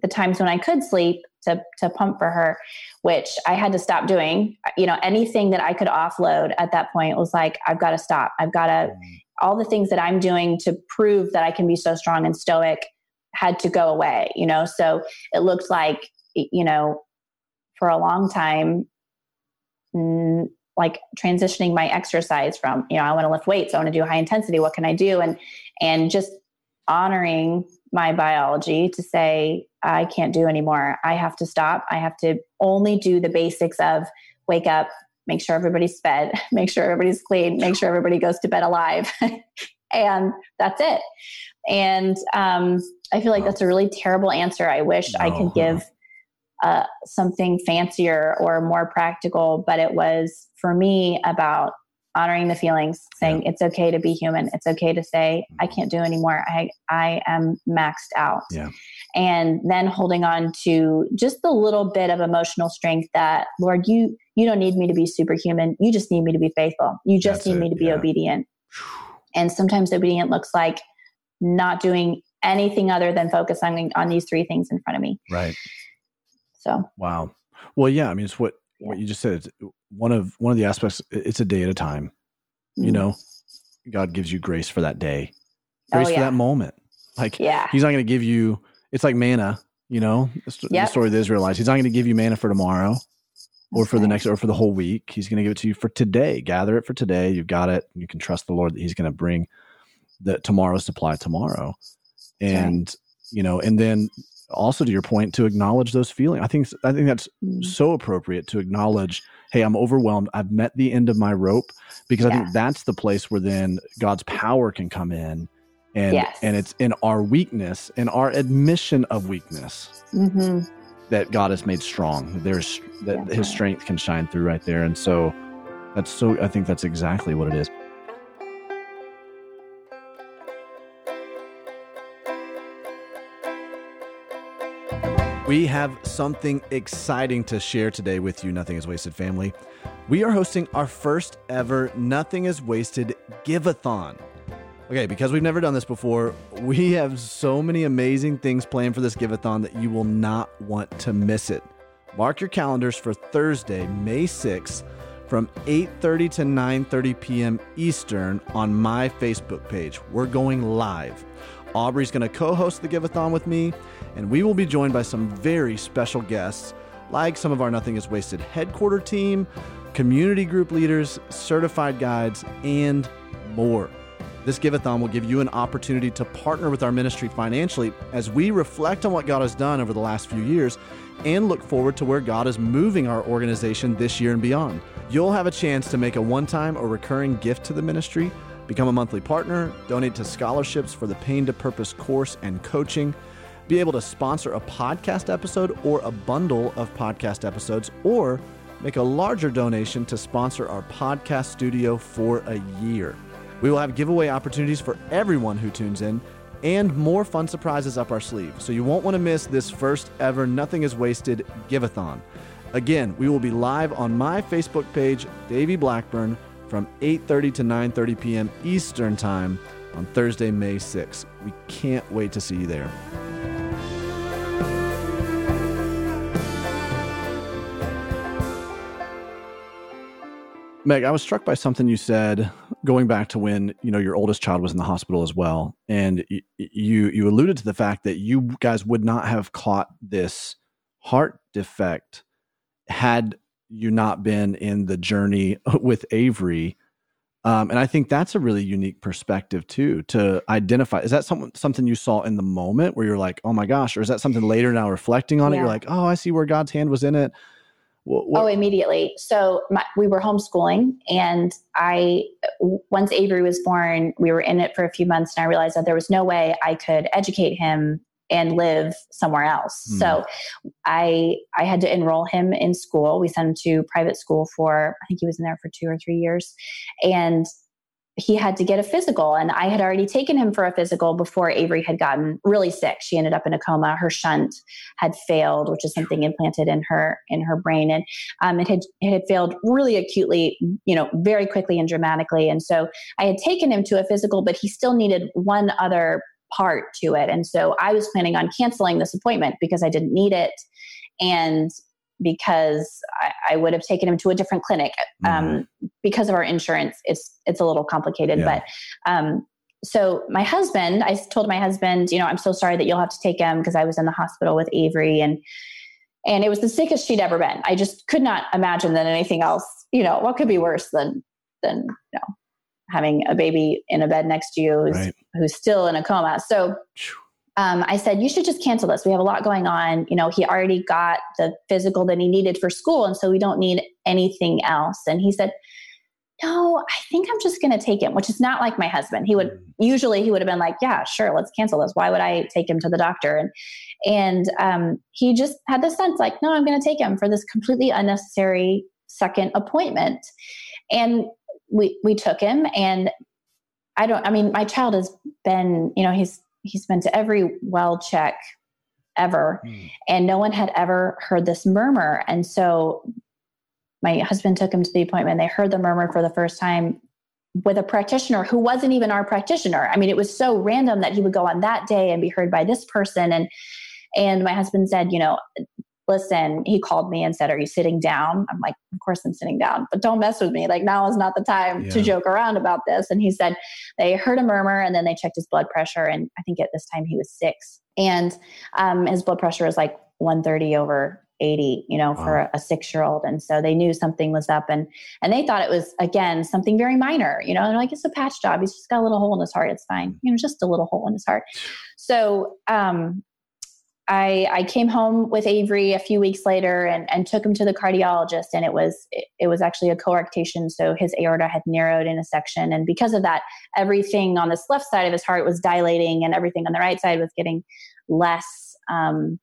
the times when I could sleep to, to pump for her, which I had to stop doing. You know, anything that I could offload at that point was like, I've got to stop. I've got to, mm-hmm. all the things that I'm doing to prove that I can be so strong and stoic had to go away, you know? So it looked like, you know, for a long time, mm, like transitioning my exercise from, you know, I want to lift weights, I want to do high intensity, what can I do? And, and just honoring my biology to say, I can't do anymore. I have to stop. I have to only do the basics of wake up, make sure everybody's fed, <laughs> make sure everybody's clean, make sure everybody goes to bed alive. <laughs> and that's it. And um, I feel like that's a really terrible answer. I wish. I could give uh, something fancier or more practical, but it was for me about honoring the feelings, saying yeah. it's okay to be human. It's okay to say I can't do anymore. I I am maxed out. Yeah. And then holding on to just the little bit of emotional strength that Lord, you you don't need me to be superhuman. You just need me to be faithful. You just That's need it. me to be yeah. obedient. And sometimes obedient looks like not doing anything other than focus on on these three things in front of me. Right. So wow. Well, yeah. I mean, it's what what you just said. One of one of the aspects. It's a day at a time. Mm. You know, God gives you grace for that day, grace oh, yeah. for that moment. Like, yeah, He's not going to give you. It's like manna. You know, the, yep. story of the Israelites. He's not going to give you manna for tomorrow or for the next or for the whole week. He's going to give it to you for today. Gather it for today. You've got it. You can trust the Lord that He's going to bring the tomorrow's supply tomorrow. And right. you know, and then also to your point to acknowledge those feelings. I think I think that's mm-hmm. so appropriate to acknowledge, hey, I'm overwhelmed. I've met the end of my rope because yeah. I think that's the place where then God's power can come in. And yes. and it's in our weakness, in our admission of weakness. Mm-hmm that God has made strong. There's that His strength can shine through right there, and so that's so. I think that's exactly what it is. We have something exciting to share today with you, Nothing is Wasted family. We are hosting our first ever Nothing is Wasted Giveathon. Okay, because we've never done this before, we have so many amazing things planned for this giveathon that you will not want to miss it. Mark your calendars for Thursday, May 6th from 8:30 to 9:30 p.m. Eastern on my Facebook page. We're going live. Aubrey's going to co-host the giveathon with me, and we will be joined by some very special guests like some of our Nothing is Wasted headquarter team, community group leaders, certified guides, and more. This Giveathon will give you an opportunity to partner with our ministry financially as we reflect on what God has done over the last few years and look forward to where God is moving our organization this year and beyond. You'll have a chance to make a one time or recurring gift to the ministry, become a monthly partner, donate to scholarships for the Pain to Purpose course and coaching, be able to sponsor a podcast episode or a bundle of podcast episodes, or make a larger donation to sponsor our podcast studio for a year. We will have giveaway opportunities for everyone who tunes in and more fun surprises up our sleeve. So you won't want to miss this first ever Nothing is Wasted Giveathon. Again, we will be live on my Facebook page, Davey Blackburn, from 8:30 to 9:30 p.m. Eastern Time on Thursday, May 6th. We can't wait to see you there. Meg, I was struck by something you said going back to when you know your oldest child was in the hospital as well, and you you, you alluded to the fact that you guys would not have caught this heart defect had you not been in the journey <laughs> with Avery. Um, and I think that's a really unique perspective too to identify. Is that something something you saw in the moment where you're like, oh my gosh, or is that something later now reflecting on yeah. it? You're like, oh, I see where God's hand was in it. What, what? Oh, immediately. So my, we were homeschooling, and I once Avery was born, we were in it for a few months, and I realized that there was no way I could educate him and live somewhere else. Hmm. So I I had to enroll him in school. We sent him to private school for I think he was in there for two or three years, and he had to get a physical and i had already taken him for a physical before avery had gotten really sick she ended up in a coma her shunt had failed which is something implanted in her in her brain and um, it had it had failed really acutely you know very quickly and dramatically and so i had taken him to a physical but he still needed one other part to it and so i was planning on canceling this appointment because i didn't need it and because I, I, would have taken him to a different clinic. Um, mm-hmm. Because of our insurance, it's it's a little complicated. Yeah. But um, so my husband, I told my husband, you know, I'm so sorry that you'll have to take him because I was in the hospital with Avery and and it was the sickest she'd ever been. I just could not imagine that anything else, you know, what could be worse than than you know having a baby in a bed next to you who's right. who's still in a coma. So um, I said, you should just cancel this. We have a lot going on. You know, he already got the physical that he needed for school, and so we don't need anything else. And he said, no, I think I'm just going to take him, which is not like my husband. He would mm. usually he would have been like, yeah, sure, let's cancel this. Why would I take him to the doctor? And and um, he just had this sense like, no, I'm going to take him for this completely unnecessary second appointment. And we we took him, and I don't. I mean, my child has been, you know, he's he's been to every well check ever, mm. and no one had ever heard this murmur. And so my husband took him to the appointment. They heard the murmur for the first time with a practitioner who wasn't even our practitioner. I mean, it was so random that he would go on that day and be heard by this person. And and my husband said, you know, listen, he called me and said, Are you sitting down? I'm like, Of course I'm sitting down, but don't mess with me. Like, now is not the time yeah. to joke around about this. And he said, They heard a murmur and then they checked his blood pressure. And I think at this time he was six. And um, his blood pressure was like 130 over 80 you know wow. for a, a six year old and so they knew something was up and and they thought it was again something very minor you know they're like it's a patch job he's just got a little hole in his heart it's fine you know just a little hole in his heart so um I, I came home with Avery a few weeks later and, and took him to the cardiologist and it was it, it was actually a coarctation so his aorta had narrowed in a section and because of that everything on this left side of his heart was dilating and everything on the right side was getting less um,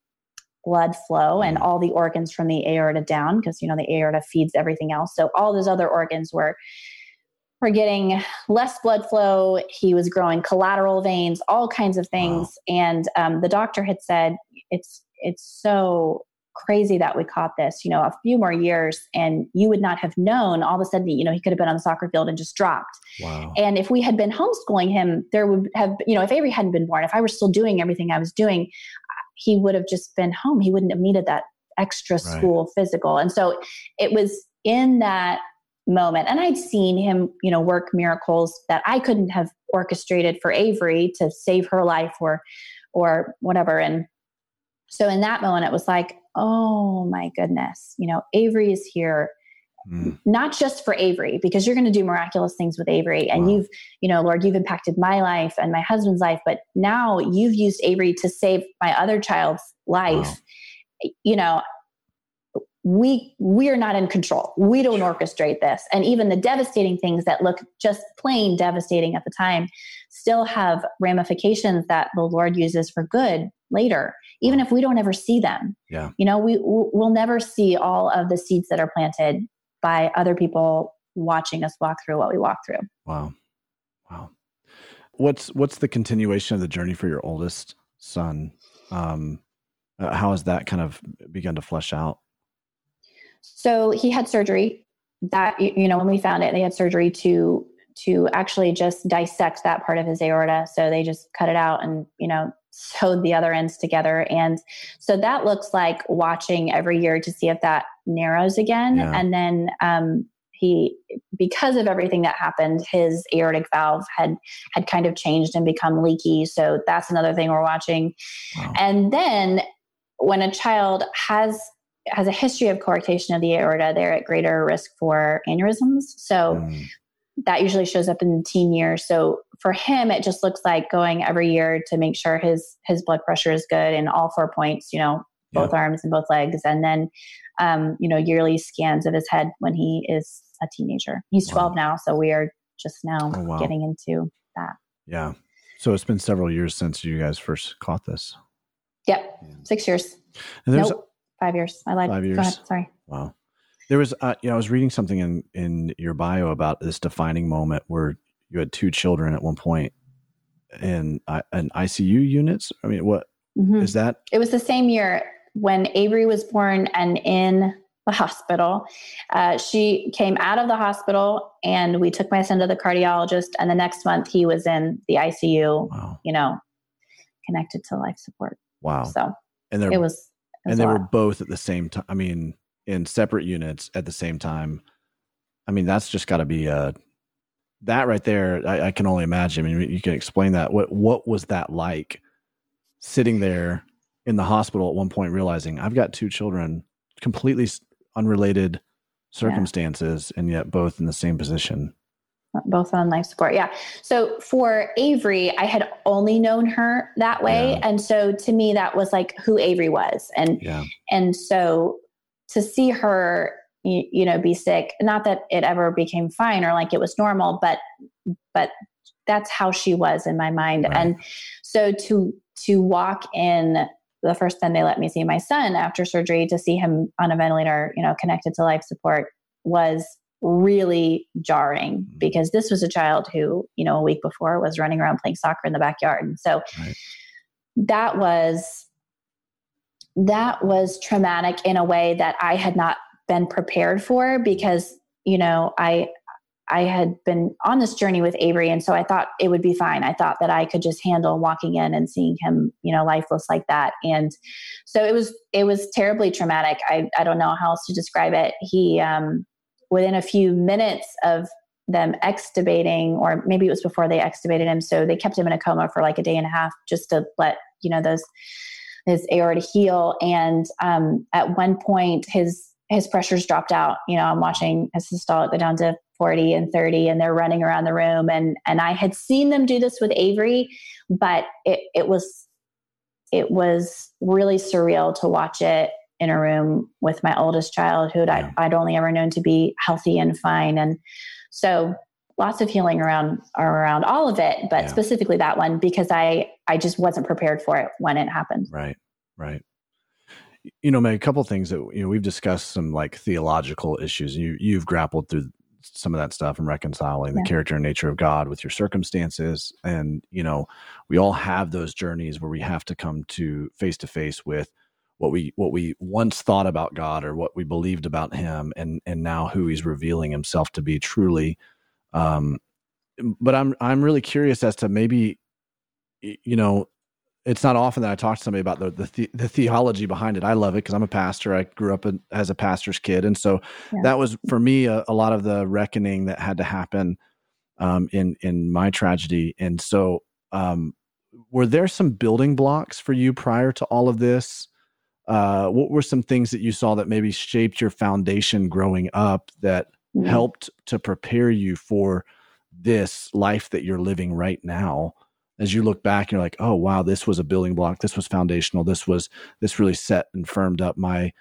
blood flow and mm. all the organs from the aorta down because you know the aorta feeds everything else so all those other organs were were getting less blood flow he was growing collateral veins all kinds of things wow. and um, the doctor had said it's it's so crazy that we caught this you know a few more years and you would not have known all of a sudden you know he could have been on the soccer field and just dropped wow. and if we had been homeschooling him there would have you know if avery hadn't been born if i were still doing everything i was doing he would have just been home. He wouldn't have needed that extra school right. physical. And so it was in that moment. And I'd seen him, you know, work miracles that I couldn't have orchestrated for Avery to save her life or or whatever. And so in that moment it was like, oh my goodness, you know, Avery is here mm. not just for Avery, because you're going to do miraculous things with Avery. And wow. you've, you know, Lord, you've impacted my life and my husband's life, but now you've used Avery to save my other child's life. Wow. You know, we we are not in control we don't orchestrate this and even the devastating things that look just plain devastating at the time still have ramifications that the lord uses for good later even if we don't ever see them yeah you know we we'll never see all of the seeds that are planted by other people watching us walk through what we walk through. Wow. Wow. What's what's the continuation of the journey for your oldest son? Um, uh, how has that kind of begun to flesh out? So he had surgery. That you know, when we found it, they had surgery to to actually just dissect that part of his aorta. So they just cut it out and you know sewed the other ends together. And so that looks like watching every year to see if that narrows again. Yeah. And then um, he, because of everything that happened, his aortic valve had had kind of changed and become leaky. So that's another thing we're watching. Wow. And then when a child has has a history of coarctation of the aorta, they're at greater risk for aneurysms. So mm that usually shows up in teen years. So for him, it just looks like going every year to make sure his his blood pressure is good in all four points. You know, both arms and both legs, and then um, you know yearly scans of his head when he is a teenager. He's wow. 12 now, so we are just now oh, wow. getting into that. Yeah. So it's been several years since you guys first caught this. Yep, yeah. six years. Nope, five years. I lied. Five years. Go ahead. Sorry. Wow. There was, uh, you know, I was reading something in in your bio about this defining moment where you had two children at one point in an ICU units. I mean, what mm-hmm. is that? It was the same year when Avery was born and in the hospital. Uh, she came out of the hospital and we took my son to the cardiologist. And the next month he was in the ICU, wow. you know, connected to life support. Wow. So and it was, and they were both at the same time. I mean, in separate units at the same time. I mean, that's just got to be a that right there. I, I, can only imagine. I mean, you can explain that. What what was that like, sitting there in the hospital at one point, realizing I've got two children, completely unrelated circumstances, yeah. and yet both in the same position uh, both on life support. Yeah. So for Avery, I had only known her that way. Yeah. And so to me, that was like who Avery was. And, yeah. and so to see her, you, you, know, be sick, not that it ever became fine or like it was normal, but, but that's how she was in my mind. Right. And so to, to walk in the first time they let me see my son after surgery to see him on a ventilator, you know, connected to life support was really jarring mm-hmm. because this was a child who, you know, a week before was running around playing soccer in the backyard. And so right. that was that was traumatic in a way that I had not been prepared for because, you know, I I had been on this journey with Avery and so I thought it would be fine. I thought that I could just handle walking in and seeing him, you know, lifeless like that. And so it was it was terribly traumatic. I I don't know how else to describe it. He um within a few minutes of them extubating, or maybe it was before they extubated him. So they kept him in a coma for like a day and a half just to let, you know, those his aorta heal. And um, at one point, his his pressures dropped out. You know, I'm watching his systolic go down to 40 and 30, and they're running around the room. And and I had seen them do this with Avery, but it it was it was really surreal to watch it in a room with my oldest child who yeah. I'd, I'd only ever known to be healthy and fine. And so lots of healing around around all of it, but yeah. specifically that one because I I just wasn't prepared for it when it happened. Right. Right. You know, Meg, a couple things that you know we've discussed some like theological issues. You you've grappled through some of that stuff and reconciling yeah. the character and nature of God with your circumstances. And, you know, we all have those journeys where we have to come to face to face with what we what we once thought about God or what we believed about Him, and and now who He's revealing Himself to be truly. Um, but I'm I'm really curious as to maybe, you know, it's not often that I talk to somebody about the the, the theology behind it. I love it because I'm a pastor. I grew up in, as a pastor's kid, and so yeah. that was for me a, a, lot of the reckoning that had to happen um, in in my tragedy. And so, um, were there some building blocks for you prior to all of this? uh, what were some things that you saw that maybe shaped your foundation growing up that mm-hmm. helped to prepare you for this life that you're living right now as you look back you're like oh wow this was a building block this was foundational this was this really set and firmed up my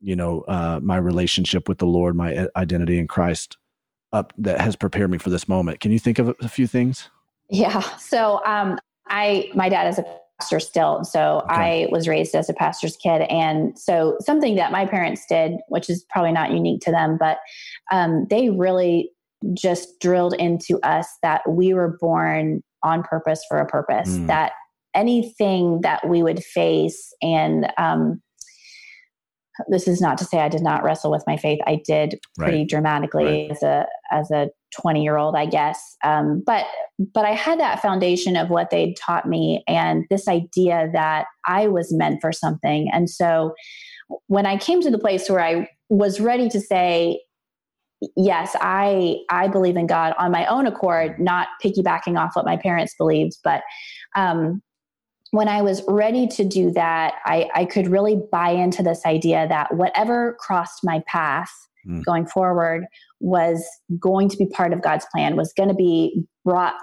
you know uh, my relationship with the lord my identity in christ up that has prepared me for this moment can you think of a few things yeah so um i my dad is a pastor still. So okay. I was raised as a pastor's kid. And so something that my parents did, which is probably not unique to them, but um, they really just drilled into us that we were born on purpose for a purpose, mm. that anything that we would face and um, this is not to say I did not wrestle with my faith. I did pretty right. dramatically right. as a as a 20 year old, I guess. Um, but but I had that foundation of what they'd taught me and this idea that I was meant for something. And so when I came to the place where I was ready to say, yes, I I believe in God on my own accord, not piggybacking off what my parents believed, but um, when I was ready to do that, I, I could really buy into this idea that whatever crossed my path mm. going forward was going to be part of God's plan, was going to be brought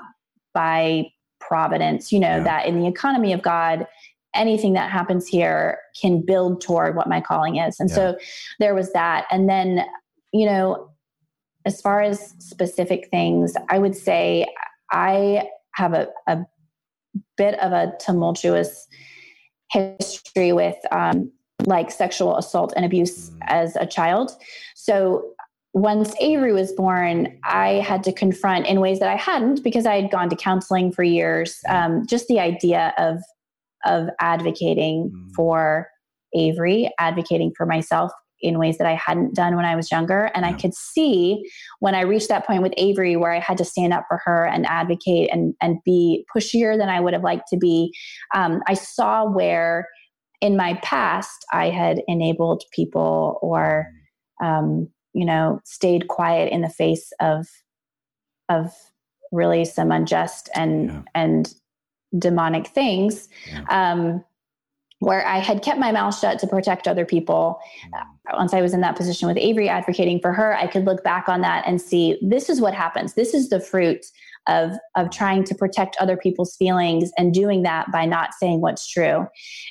by providence, you know, yeah. that in the economy of God, anything that happens here can build toward what my calling is. And yeah. so there was that. And then, you know, as far as specific things, I would say I have a, a bit of a tumultuous history with um, like sexual assault and abuse mm. as a child. So once Avery was born, I had to confront in ways that I hadn't because I had gone to counseling for years. Um, just the idea of of advocating mm. for Avery, advocating for myself in ways that I hadn't done when I was younger. And yeah. I could see when I reached that point with Avery where I had to stand up for her and advocate and, and be pushier than I would have liked to be. Um, I saw where in my past I had enabled people or um, you know, stayed quiet in the face of of really some unjust and yeah. and demonic things. Yeah. Um, where I had kept my mouth shut to protect other people. Mm. Once I was in that position with Avery advocating for her, I could look back on that and see this is what happens. This is the fruit of of trying to protect other people's feelings and doing that by not saying what's true.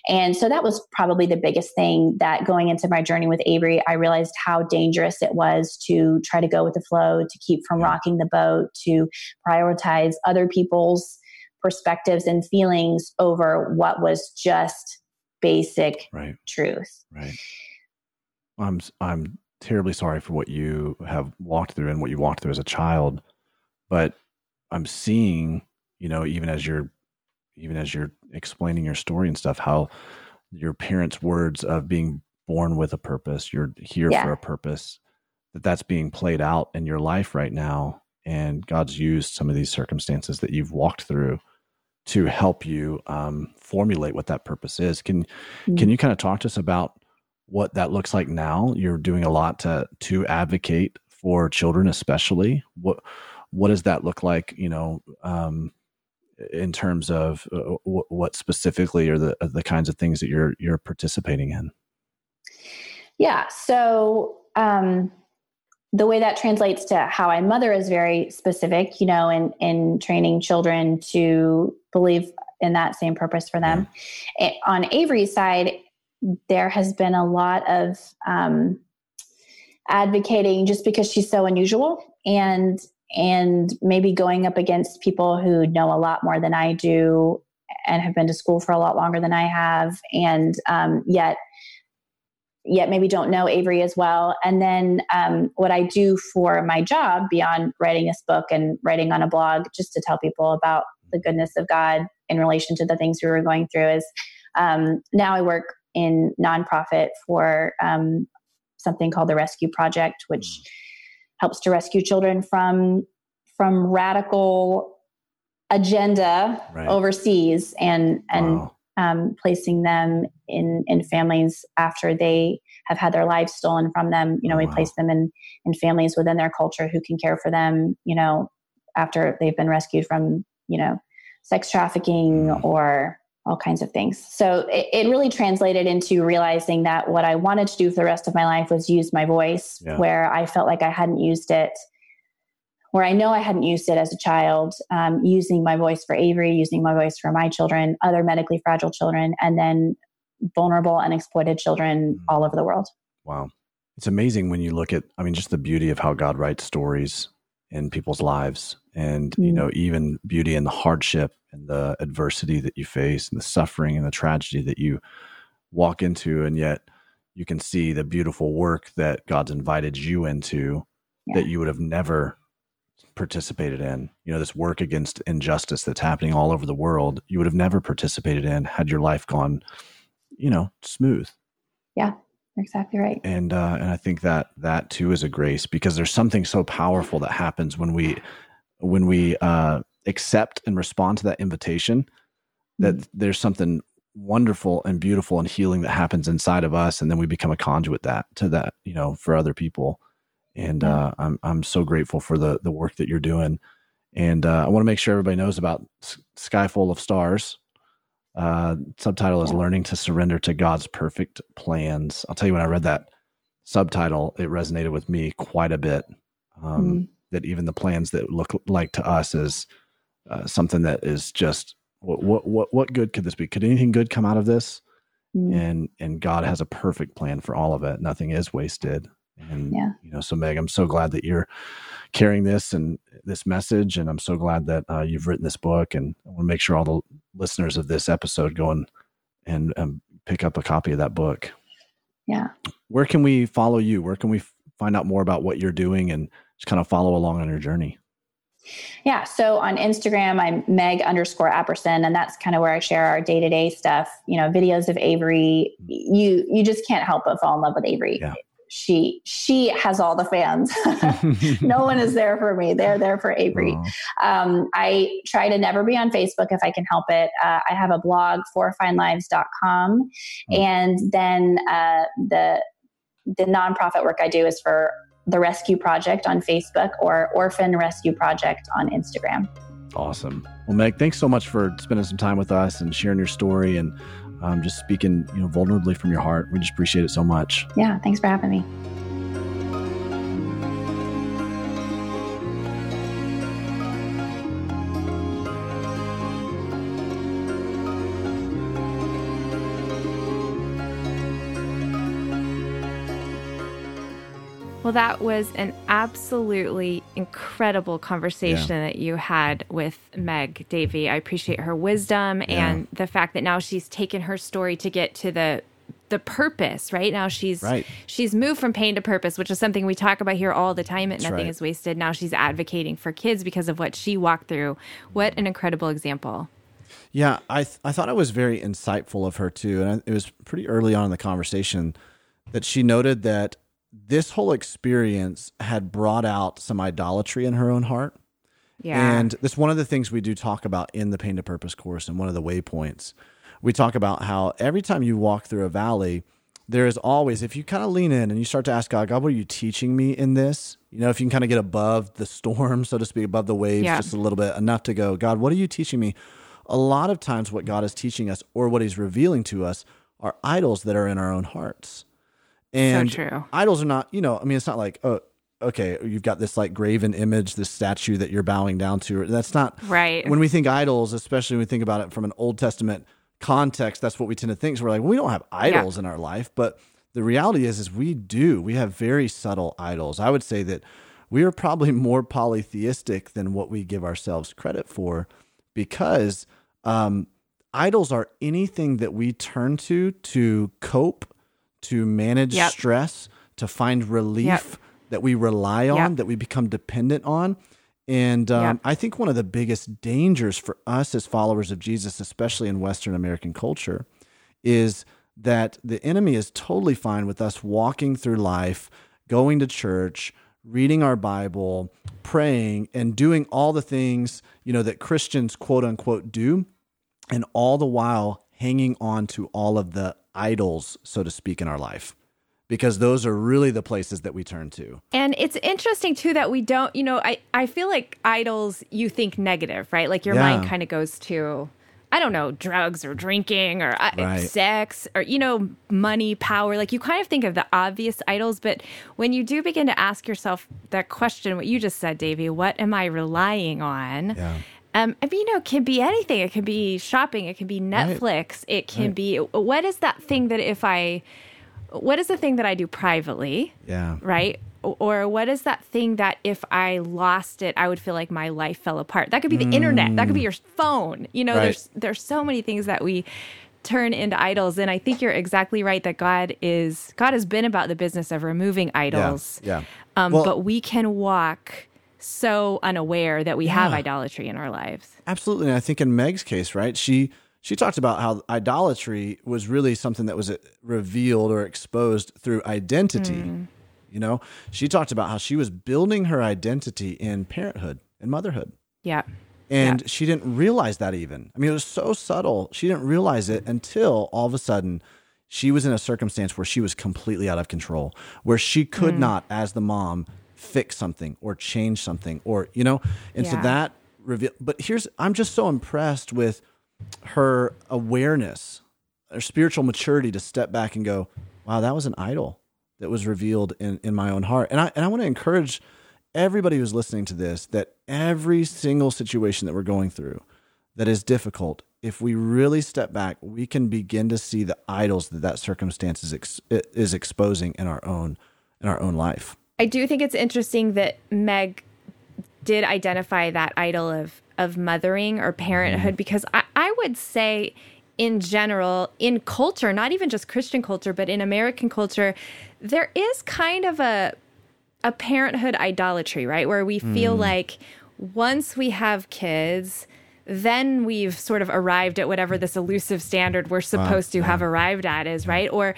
And so that was probably the biggest thing that going into my journey with Avery, I realized how dangerous it was to try to go with the flow, to keep from rocking the boat, to prioritize other people's perspectives and feelings over what was just basic right. truth. Right. I'm I'm terribly sorry for what you have walked through and what you walked through as a child, but I'm seeing, you know, even as you're even as you're explaining your story and stuff, how your parents' words of being born with a purpose, you're here yeah. for a purpose, that that's being played out in your life right now, and God's used some of these circumstances that you've walked through to help you um, formulate what that purpose is. Can mm-hmm. can you kind of talk to us about what that looks like now? You're doing a lot to to advocate for children, especially. What what does that look like? You know, um, in terms of uh, what specifically are the the kinds of things that you're you're participating in? Yeah. So. Um, the way that translates to how I mother is very specific, you know, in, in training children to believe in that same purpose for them. Yeah. On Avery's side, there has been a lot of um, advocating just because she's so unusual and and maybe going up against people who know a lot more than I do and have been to school for a lot longer than I have, and um, yet yet maybe don't know Avery as well. And then um, what I do for my job beyond writing this book and writing on a blog, just to tell people about the goodness of God in relation to the things we were going through, is um, now I work in nonprofit for um, something called the Rescue Project, which mm. helps to rescue children from from radical agenda right. overseas and and wow um, placing them in in families after they have had their lives stolen from them. You know, oh, we wow. place them in in families within their culture who can care for them. You know, after they've been rescued from you know sex trafficking mm. or all kinds of things. So it, it, really translated into realizing that what I wanted to do for the rest of my life was use my voice, yeah. where I felt like I hadn't used it where I know I hadn't used it as a child, um, using my voice for Avery, using my voice for my children, other medically fragile children, and then vulnerable and exploited children mm. all over the world. Wow. It's amazing when you look at, I mean, just the beauty of how God writes stories in people's lives and, mm. you know, even beauty in the hardship and the adversity that you face and the suffering and the tragedy that you walk into. And yet you can see the beautiful work that God's invited you into yeah. that you would have never participated in. You know, this work against injustice that's happening all over the world, you would have never participated in had your life gone, you know, smooth. Yeah, exactly right. And uh, and I think that that too is a grace because there's something so powerful that happens when we when we uh, accept and respond to that invitation. That mm-hmm. there's something wonderful and beautiful and healing that happens inside of us, and then we become a conduit that to that you know for other people and uh, I'm I'm so grateful for the the work that you're doing. And uh, I want to make sure everybody knows about Sky Full of Stars. Uh, subtitle is "Learning to Surrender to God's Perfect Plans." I'll tell you when I read that subtitle, it resonated with me quite a bit. Um, mm That even the plans that look like to us is uh, something that is just what, what what what good could this be? Could anything good come out of this? mm And and God has a perfect plan for all of it. Nothing is wasted. And yeah. you know, so Meg, I'm so glad that you're carrying this and this message, and I'm so glad that uh, you've written this book. And I want to make sure all the listeners of this episode go and and um, pick up a copy of that book. Yeah. Where can we follow you? Where can we find out more about what you're doing and just kind of follow along on your journey? Yeah. So on Instagram, I'm Meg underscore Apperson, and that's kind of where I share our day to day stuff. You know, videos of Avery. Mm-hmm. You you just can't help but fall in love with Avery. Yeah she she has all the fans <laughs> no one is there for me they're there for avery um, i try to never be on facebook if i can help it uh, i have a blog fourfinelives.com oh. and then uh, the the nonprofit work I do is for the Rescue Project on Facebook or Orphan Rescue Project on Instagram. Awesome. Well, Meg, thanks so much for spending some time with us and sharing your story and um, just speaking, you know, vulnerably from your heart. We just appreciate it so much. Yeah, thanks for having me. Well, that was an absolutely incredible conversation Yeah. that you had with Meg Davey. I appreciate her wisdom and the fact that now she's taken her story to get to the the purpose, right? Now she's Right. she's moved from pain to purpose, which is something we talk about here all the time at Nothing right. is Wasted. Now she's advocating for kids because of what she walked through. What an incredible example. Yeah, I th- I thought it was very insightful of her too, and I- it was pretty early on in the conversation that she noted that this whole experience had brought out some idolatry in her own heart. Yeah. And that's one of the things we do talk about in the Pain to Purpose course and one of the waypoints. We talk about how every time you walk through a valley, there is always, if you kind of lean in and you start to ask God, God, what are you teaching me in this? You know, if you can kind of get above the storm, so to speak, above the waves Yeah. just a little bit, enough to go, God, what are you teaching me? A lot of times, what God is teaching us or what He's revealing to us are idols that are in our own hearts. And true. idols are not, you know, I mean, it's not like, oh, okay, you've got this like graven image, this statue that you're bowing down to. That's not Right. When we think idols, especially when we think about it from an Old Testament context, that's what we tend to think. So we're like, well, we don't have idols in our life, but the reality is, is we do. We have very subtle idols. I would say that we are probably <laughs> more polytheistic than what we give ourselves credit for, because um, idols are anything that we turn to to cope, to manage Yep. stress, to find relief Yep. that we rely on, Yep. that we become dependent on. And um. I think one of the biggest dangers for us as followers of Jesus, especially in Western American culture, is that the enemy is totally fine with us walking through life, going to church, reading our Bible, praying, and doing all the things you know that Christians quote unquote do, and all the while hanging on to all of the idols, so to speak, in our life, because those are really the places that we turn to. And it's interesting too that we don't, you know, I, I feel like idols, you think negative, right? Like your Yeah. mind kind of goes to, I don't know, drugs or drinking or uh, Right. sex or, you know, money, power. Like you kind of think of the obvious idols. But when you do begin to ask yourself that question, what you just said, Davey, what am I relying on? Yeah. Um, I mean, you know, it can be anything. It can be shopping. It can be Netflix. It can Right. be what is that thing that if I, what is the thing that I do privately? Yeah. right? Or what is that thing that if I lost it, I would feel like my life fell apart? That could be the internet. That could be your phone. You know, Mm. Right. there's there's so many things that we turn into idols, and I think you're exactly right that God is God has been about the business of removing idols. yeah. Um, Well- but we can walk so unaware that we have idolatry in our lives. Absolutely. And I think in Meg's case, right? She she talked about how idolatry was really something that was uh, revealed or exposed through identity. You know, she talked about how she was building her identity in parenthood and motherhood. Yeah. And she didn't realize that even. I mean, it was so subtle. She didn't realize it until all of a sudden she was in a circumstance where she was completely out of control, where she could not, as the mom, fix something or change something or, you know, and so that reveal. But here's, I'm just so impressed with her awareness, her spiritual maturity to step back and go, wow, that was an idol that was revealed in, in my own heart. And I, and I want to encourage everybody who's listening to this that every single situation that we're going through that is difficult, if we really step back, we can begin to see the idols that that circumstance is, ex- is exposing in our own in our own life. I do think it's interesting that Meg did identify that idol of of mothering or parenthood mm-hmm. because I, I would say in general in culture not even just christian culture but in american culture there is kind of a a parenthood idolatry right? Where we feel mm. like once we have kids then we've sort of arrived at whatever this elusive standard we're supposed to have arrived at is right? Or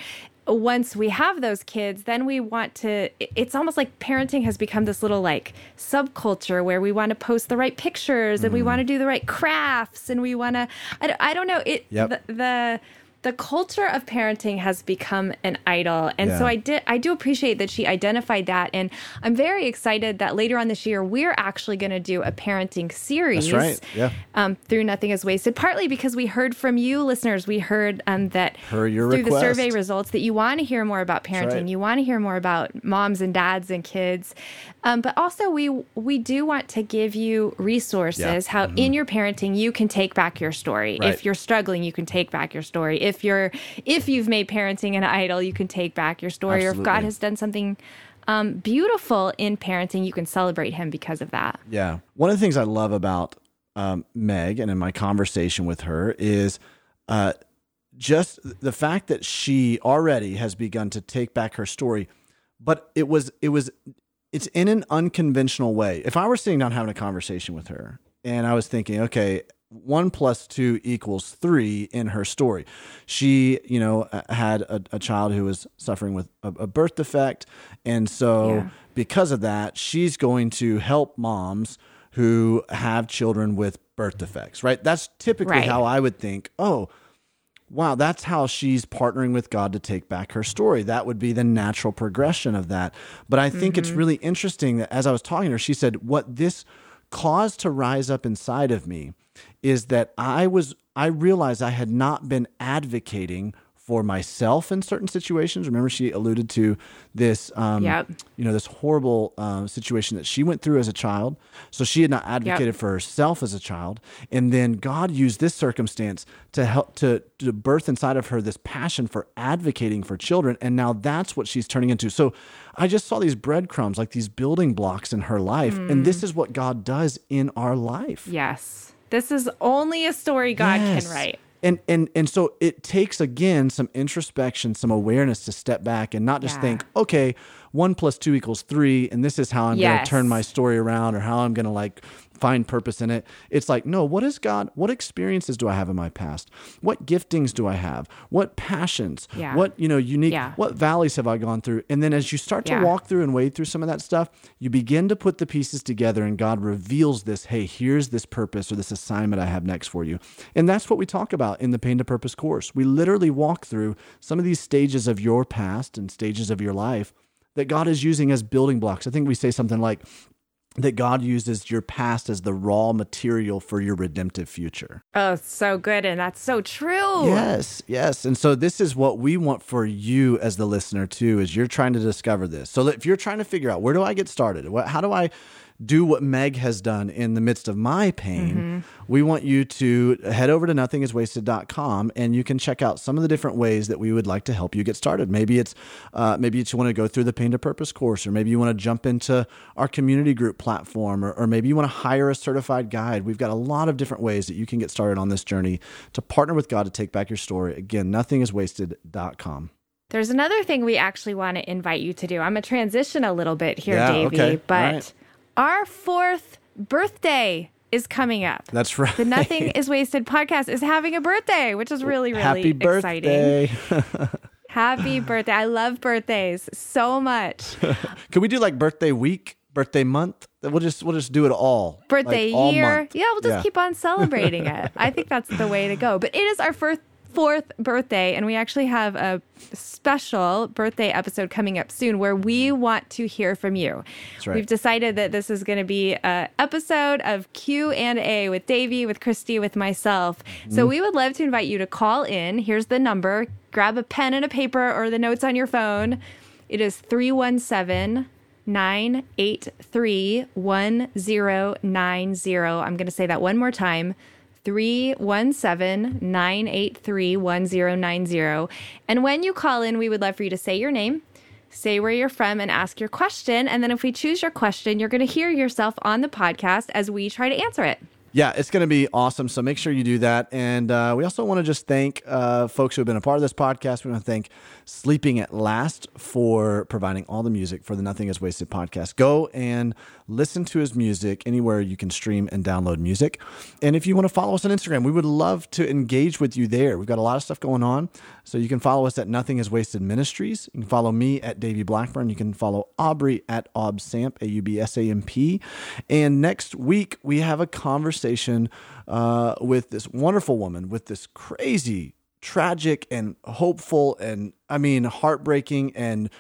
once we have those kids then we want to it's almost like parenting has become this little like subculture where we want to post the right pictures and we mm. want to do the right crafts and we want to I, don't- I don't know it Yep. the, the the culture of parenting has become an idol. And Yeah. so I did I do appreciate that she identified that and I'm very excited that later on this year we're actually going to do a parenting series That's right. Yeah. um, through Nothing is Wasted, partly because we heard from you listeners. We heard um, that Heard through request. the survey results that you want to hear more about parenting. right. You want to hear more about moms and dads and kids. Um, but also we we do want to give you resources Yeah. Mm-hmm. how in your parenting you can take back your story. Right. If you're struggling, you can take back your story. If you're if you've made parenting an idol, you can take back your story. Or if God has done something um, beautiful in parenting, you can celebrate him because of that. Yeah. One of the things I love about um, Meg and in my conversation with her is uh, just the fact that she already has begun to take back her story, but it was it was it's in an unconventional way. If I were sitting down having a conversation with her and I was thinking, okay, one plus two equals three in her story. She, you know, uh, had a, a child who was suffering with a, a birth defect. And so, Yeah. because of that, she's going to help moms who have children with birth defects, right? That's typically Right. how I would think, oh, wow, that's how she's partnering with God to take back her story. That would be the natural progression of that. But I think it's really interesting that as I was talking to her, she said, what this caused to rise up inside of me is that I was, I realized I had not been advocating for myself in certain situations. Remember, she alluded to this, um, Yep. you know, this horrible um, situation that she went through as a child. So she had not advocated for herself as a child, and then God used this circumstance to help to, to birth inside of her this passion for advocating for children, and now that's what she's turning into. So I just saw these breadcrumbs, like these building blocks in her life, and this is what God does in our life. Yes. This is only a story God Yes. can write. And and and so it takes again some introspection, some awareness to step back and not just Yeah. think, okay, one plus two equals three, and this is how I'm going to turn my story around or how I'm going to like find purpose in it. It's like, no, what is God? What experiences do I have in my past? What giftings do I have? What passions? Yeah. What you know unique? Yeah. What valleys have I gone through? And then as you start to Yeah. walk through and wade through some of that stuff, you begin to put the pieces together and God reveals this, hey, here's this purpose or this assignment I have next for you. And that's what we talk about in the Pain to Purpose course. We literally walk through some of these stages of your past and stages of your life that God is using as building blocks. I think we say something like that God uses your past as the raw material for your redemptive future. Oh, so good. And that's so true. Yes, yes. And so this is what we want for you as the listener too, is you're trying to discover this. So if you're trying to figure out where do I get started? What, how do I do what Meg has done in the midst of my pain? We want you to head over to nothingiswasted.com and you can check out some of the different ways that we would like to help you get started. Maybe it's uh, maybe you just want to go through the Pain to Purpose course, or maybe you want to jump into our community group platform, or, or maybe you want to hire a certified guide. We've got a lot of different ways that you can get started on this journey to partner with God to take back your story. Again, nothingiswasted.com. There's another thing we actually want to invite you to do. I'm going to transition a little bit here, Yeah, Davey, okay. But right. Our fourth birthday is coming up. That's right. The Nothing is Wasted podcast is having a birthday, which is really, really Happy exciting. birthday. <laughs> Happy birthday. I love birthdays so much. <laughs> Can we do like birthday week, birthday month? We'll just we'll just do it all. Birthday like, all year. month. Yeah, we'll just Yeah. keep on <laughs> celebrating it. I think that's the way to go. But it is our first fourth birthday and we actually have a special birthday episode coming up soon where we want to hear from you. right. We've decided that this is going to be a episode of Q and A with Davey, with Christy, with myself. So Mm-hmm. we would love to invite you to call in. Here's the number. Grab a pen and a paper or the notes on your phone. It is 317 983 1090. I'm going to say that one more time. 317 983 1090. And when you call in, we would love for you to say your name, say where you're from, and ask your question. And then if we choose your question, you're going to hear yourself on the podcast as we try to answer it. Yeah, it's going to be awesome. So make sure you do that. And uh, we also want to just thank uh, folks who have been a part of this podcast. We want to thank Sleeping at Last for providing all the music for the Nothing is Wasted podcast. Go and listen to his music anywhere you can stream and download music. And if you want to follow us on Instagram, we would love to engage with you there. We've got a lot of stuff going on. So you can follow us at Nothing is Wasted Ministries. You can follow me at Davey Blackburn. You can follow Aubrey at Aubsamp, A U B S A M P. And next week, we have a conversation uh, with this wonderful woman with this crazy tragic and hopeful and I mean heartbreaking and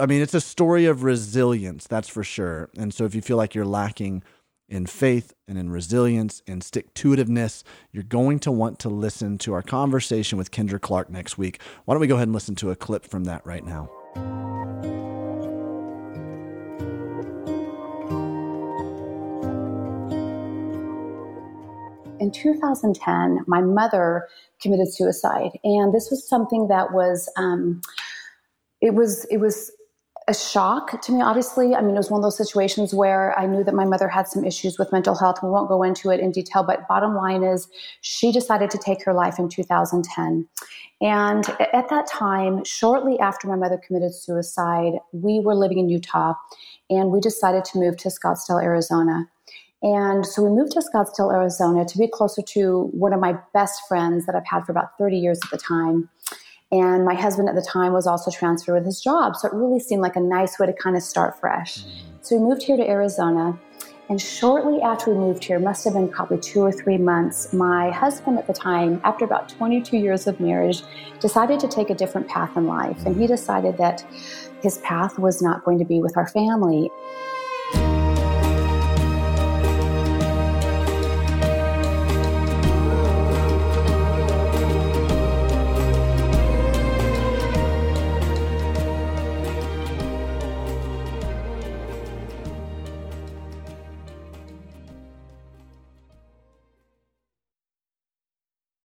I mean it's a story of resilience, that's for sure. And so if you feel like you're lacking in faith and in resilience and stick to itiveness, you're going to want to listen to our conversation with Kendra Clark next week. Why don't we go ahead and listen to a clip from that right now? In 2010, my mother committed suicide, and this was something that was, um, it was, it was a shock to me, obviously. I mean, it was one of those situations where I knew that my mother had some issues with mental health. We won't go into it in detail, but bottom line is she decided to take her life in 2010. And at that time, shortly after my mother committed suicide, we were living in Utah and we decided to move to Scottsdale, Arizona. And so we moved to Scottsdale, Arizona to be closer to one of my best friends that I've had for about 30 years at the time. And my husband at the time was also transferred with his job. So it really seemed like a nice way to kind of start fresh. Mm-hmm. So we moved here to Arizona. And shortly after we moved here, must have been probably two or three months, my husband at the time, after about 22 years of marriage, decided to take a different path in life. And he decided that his path was not going to be with our family.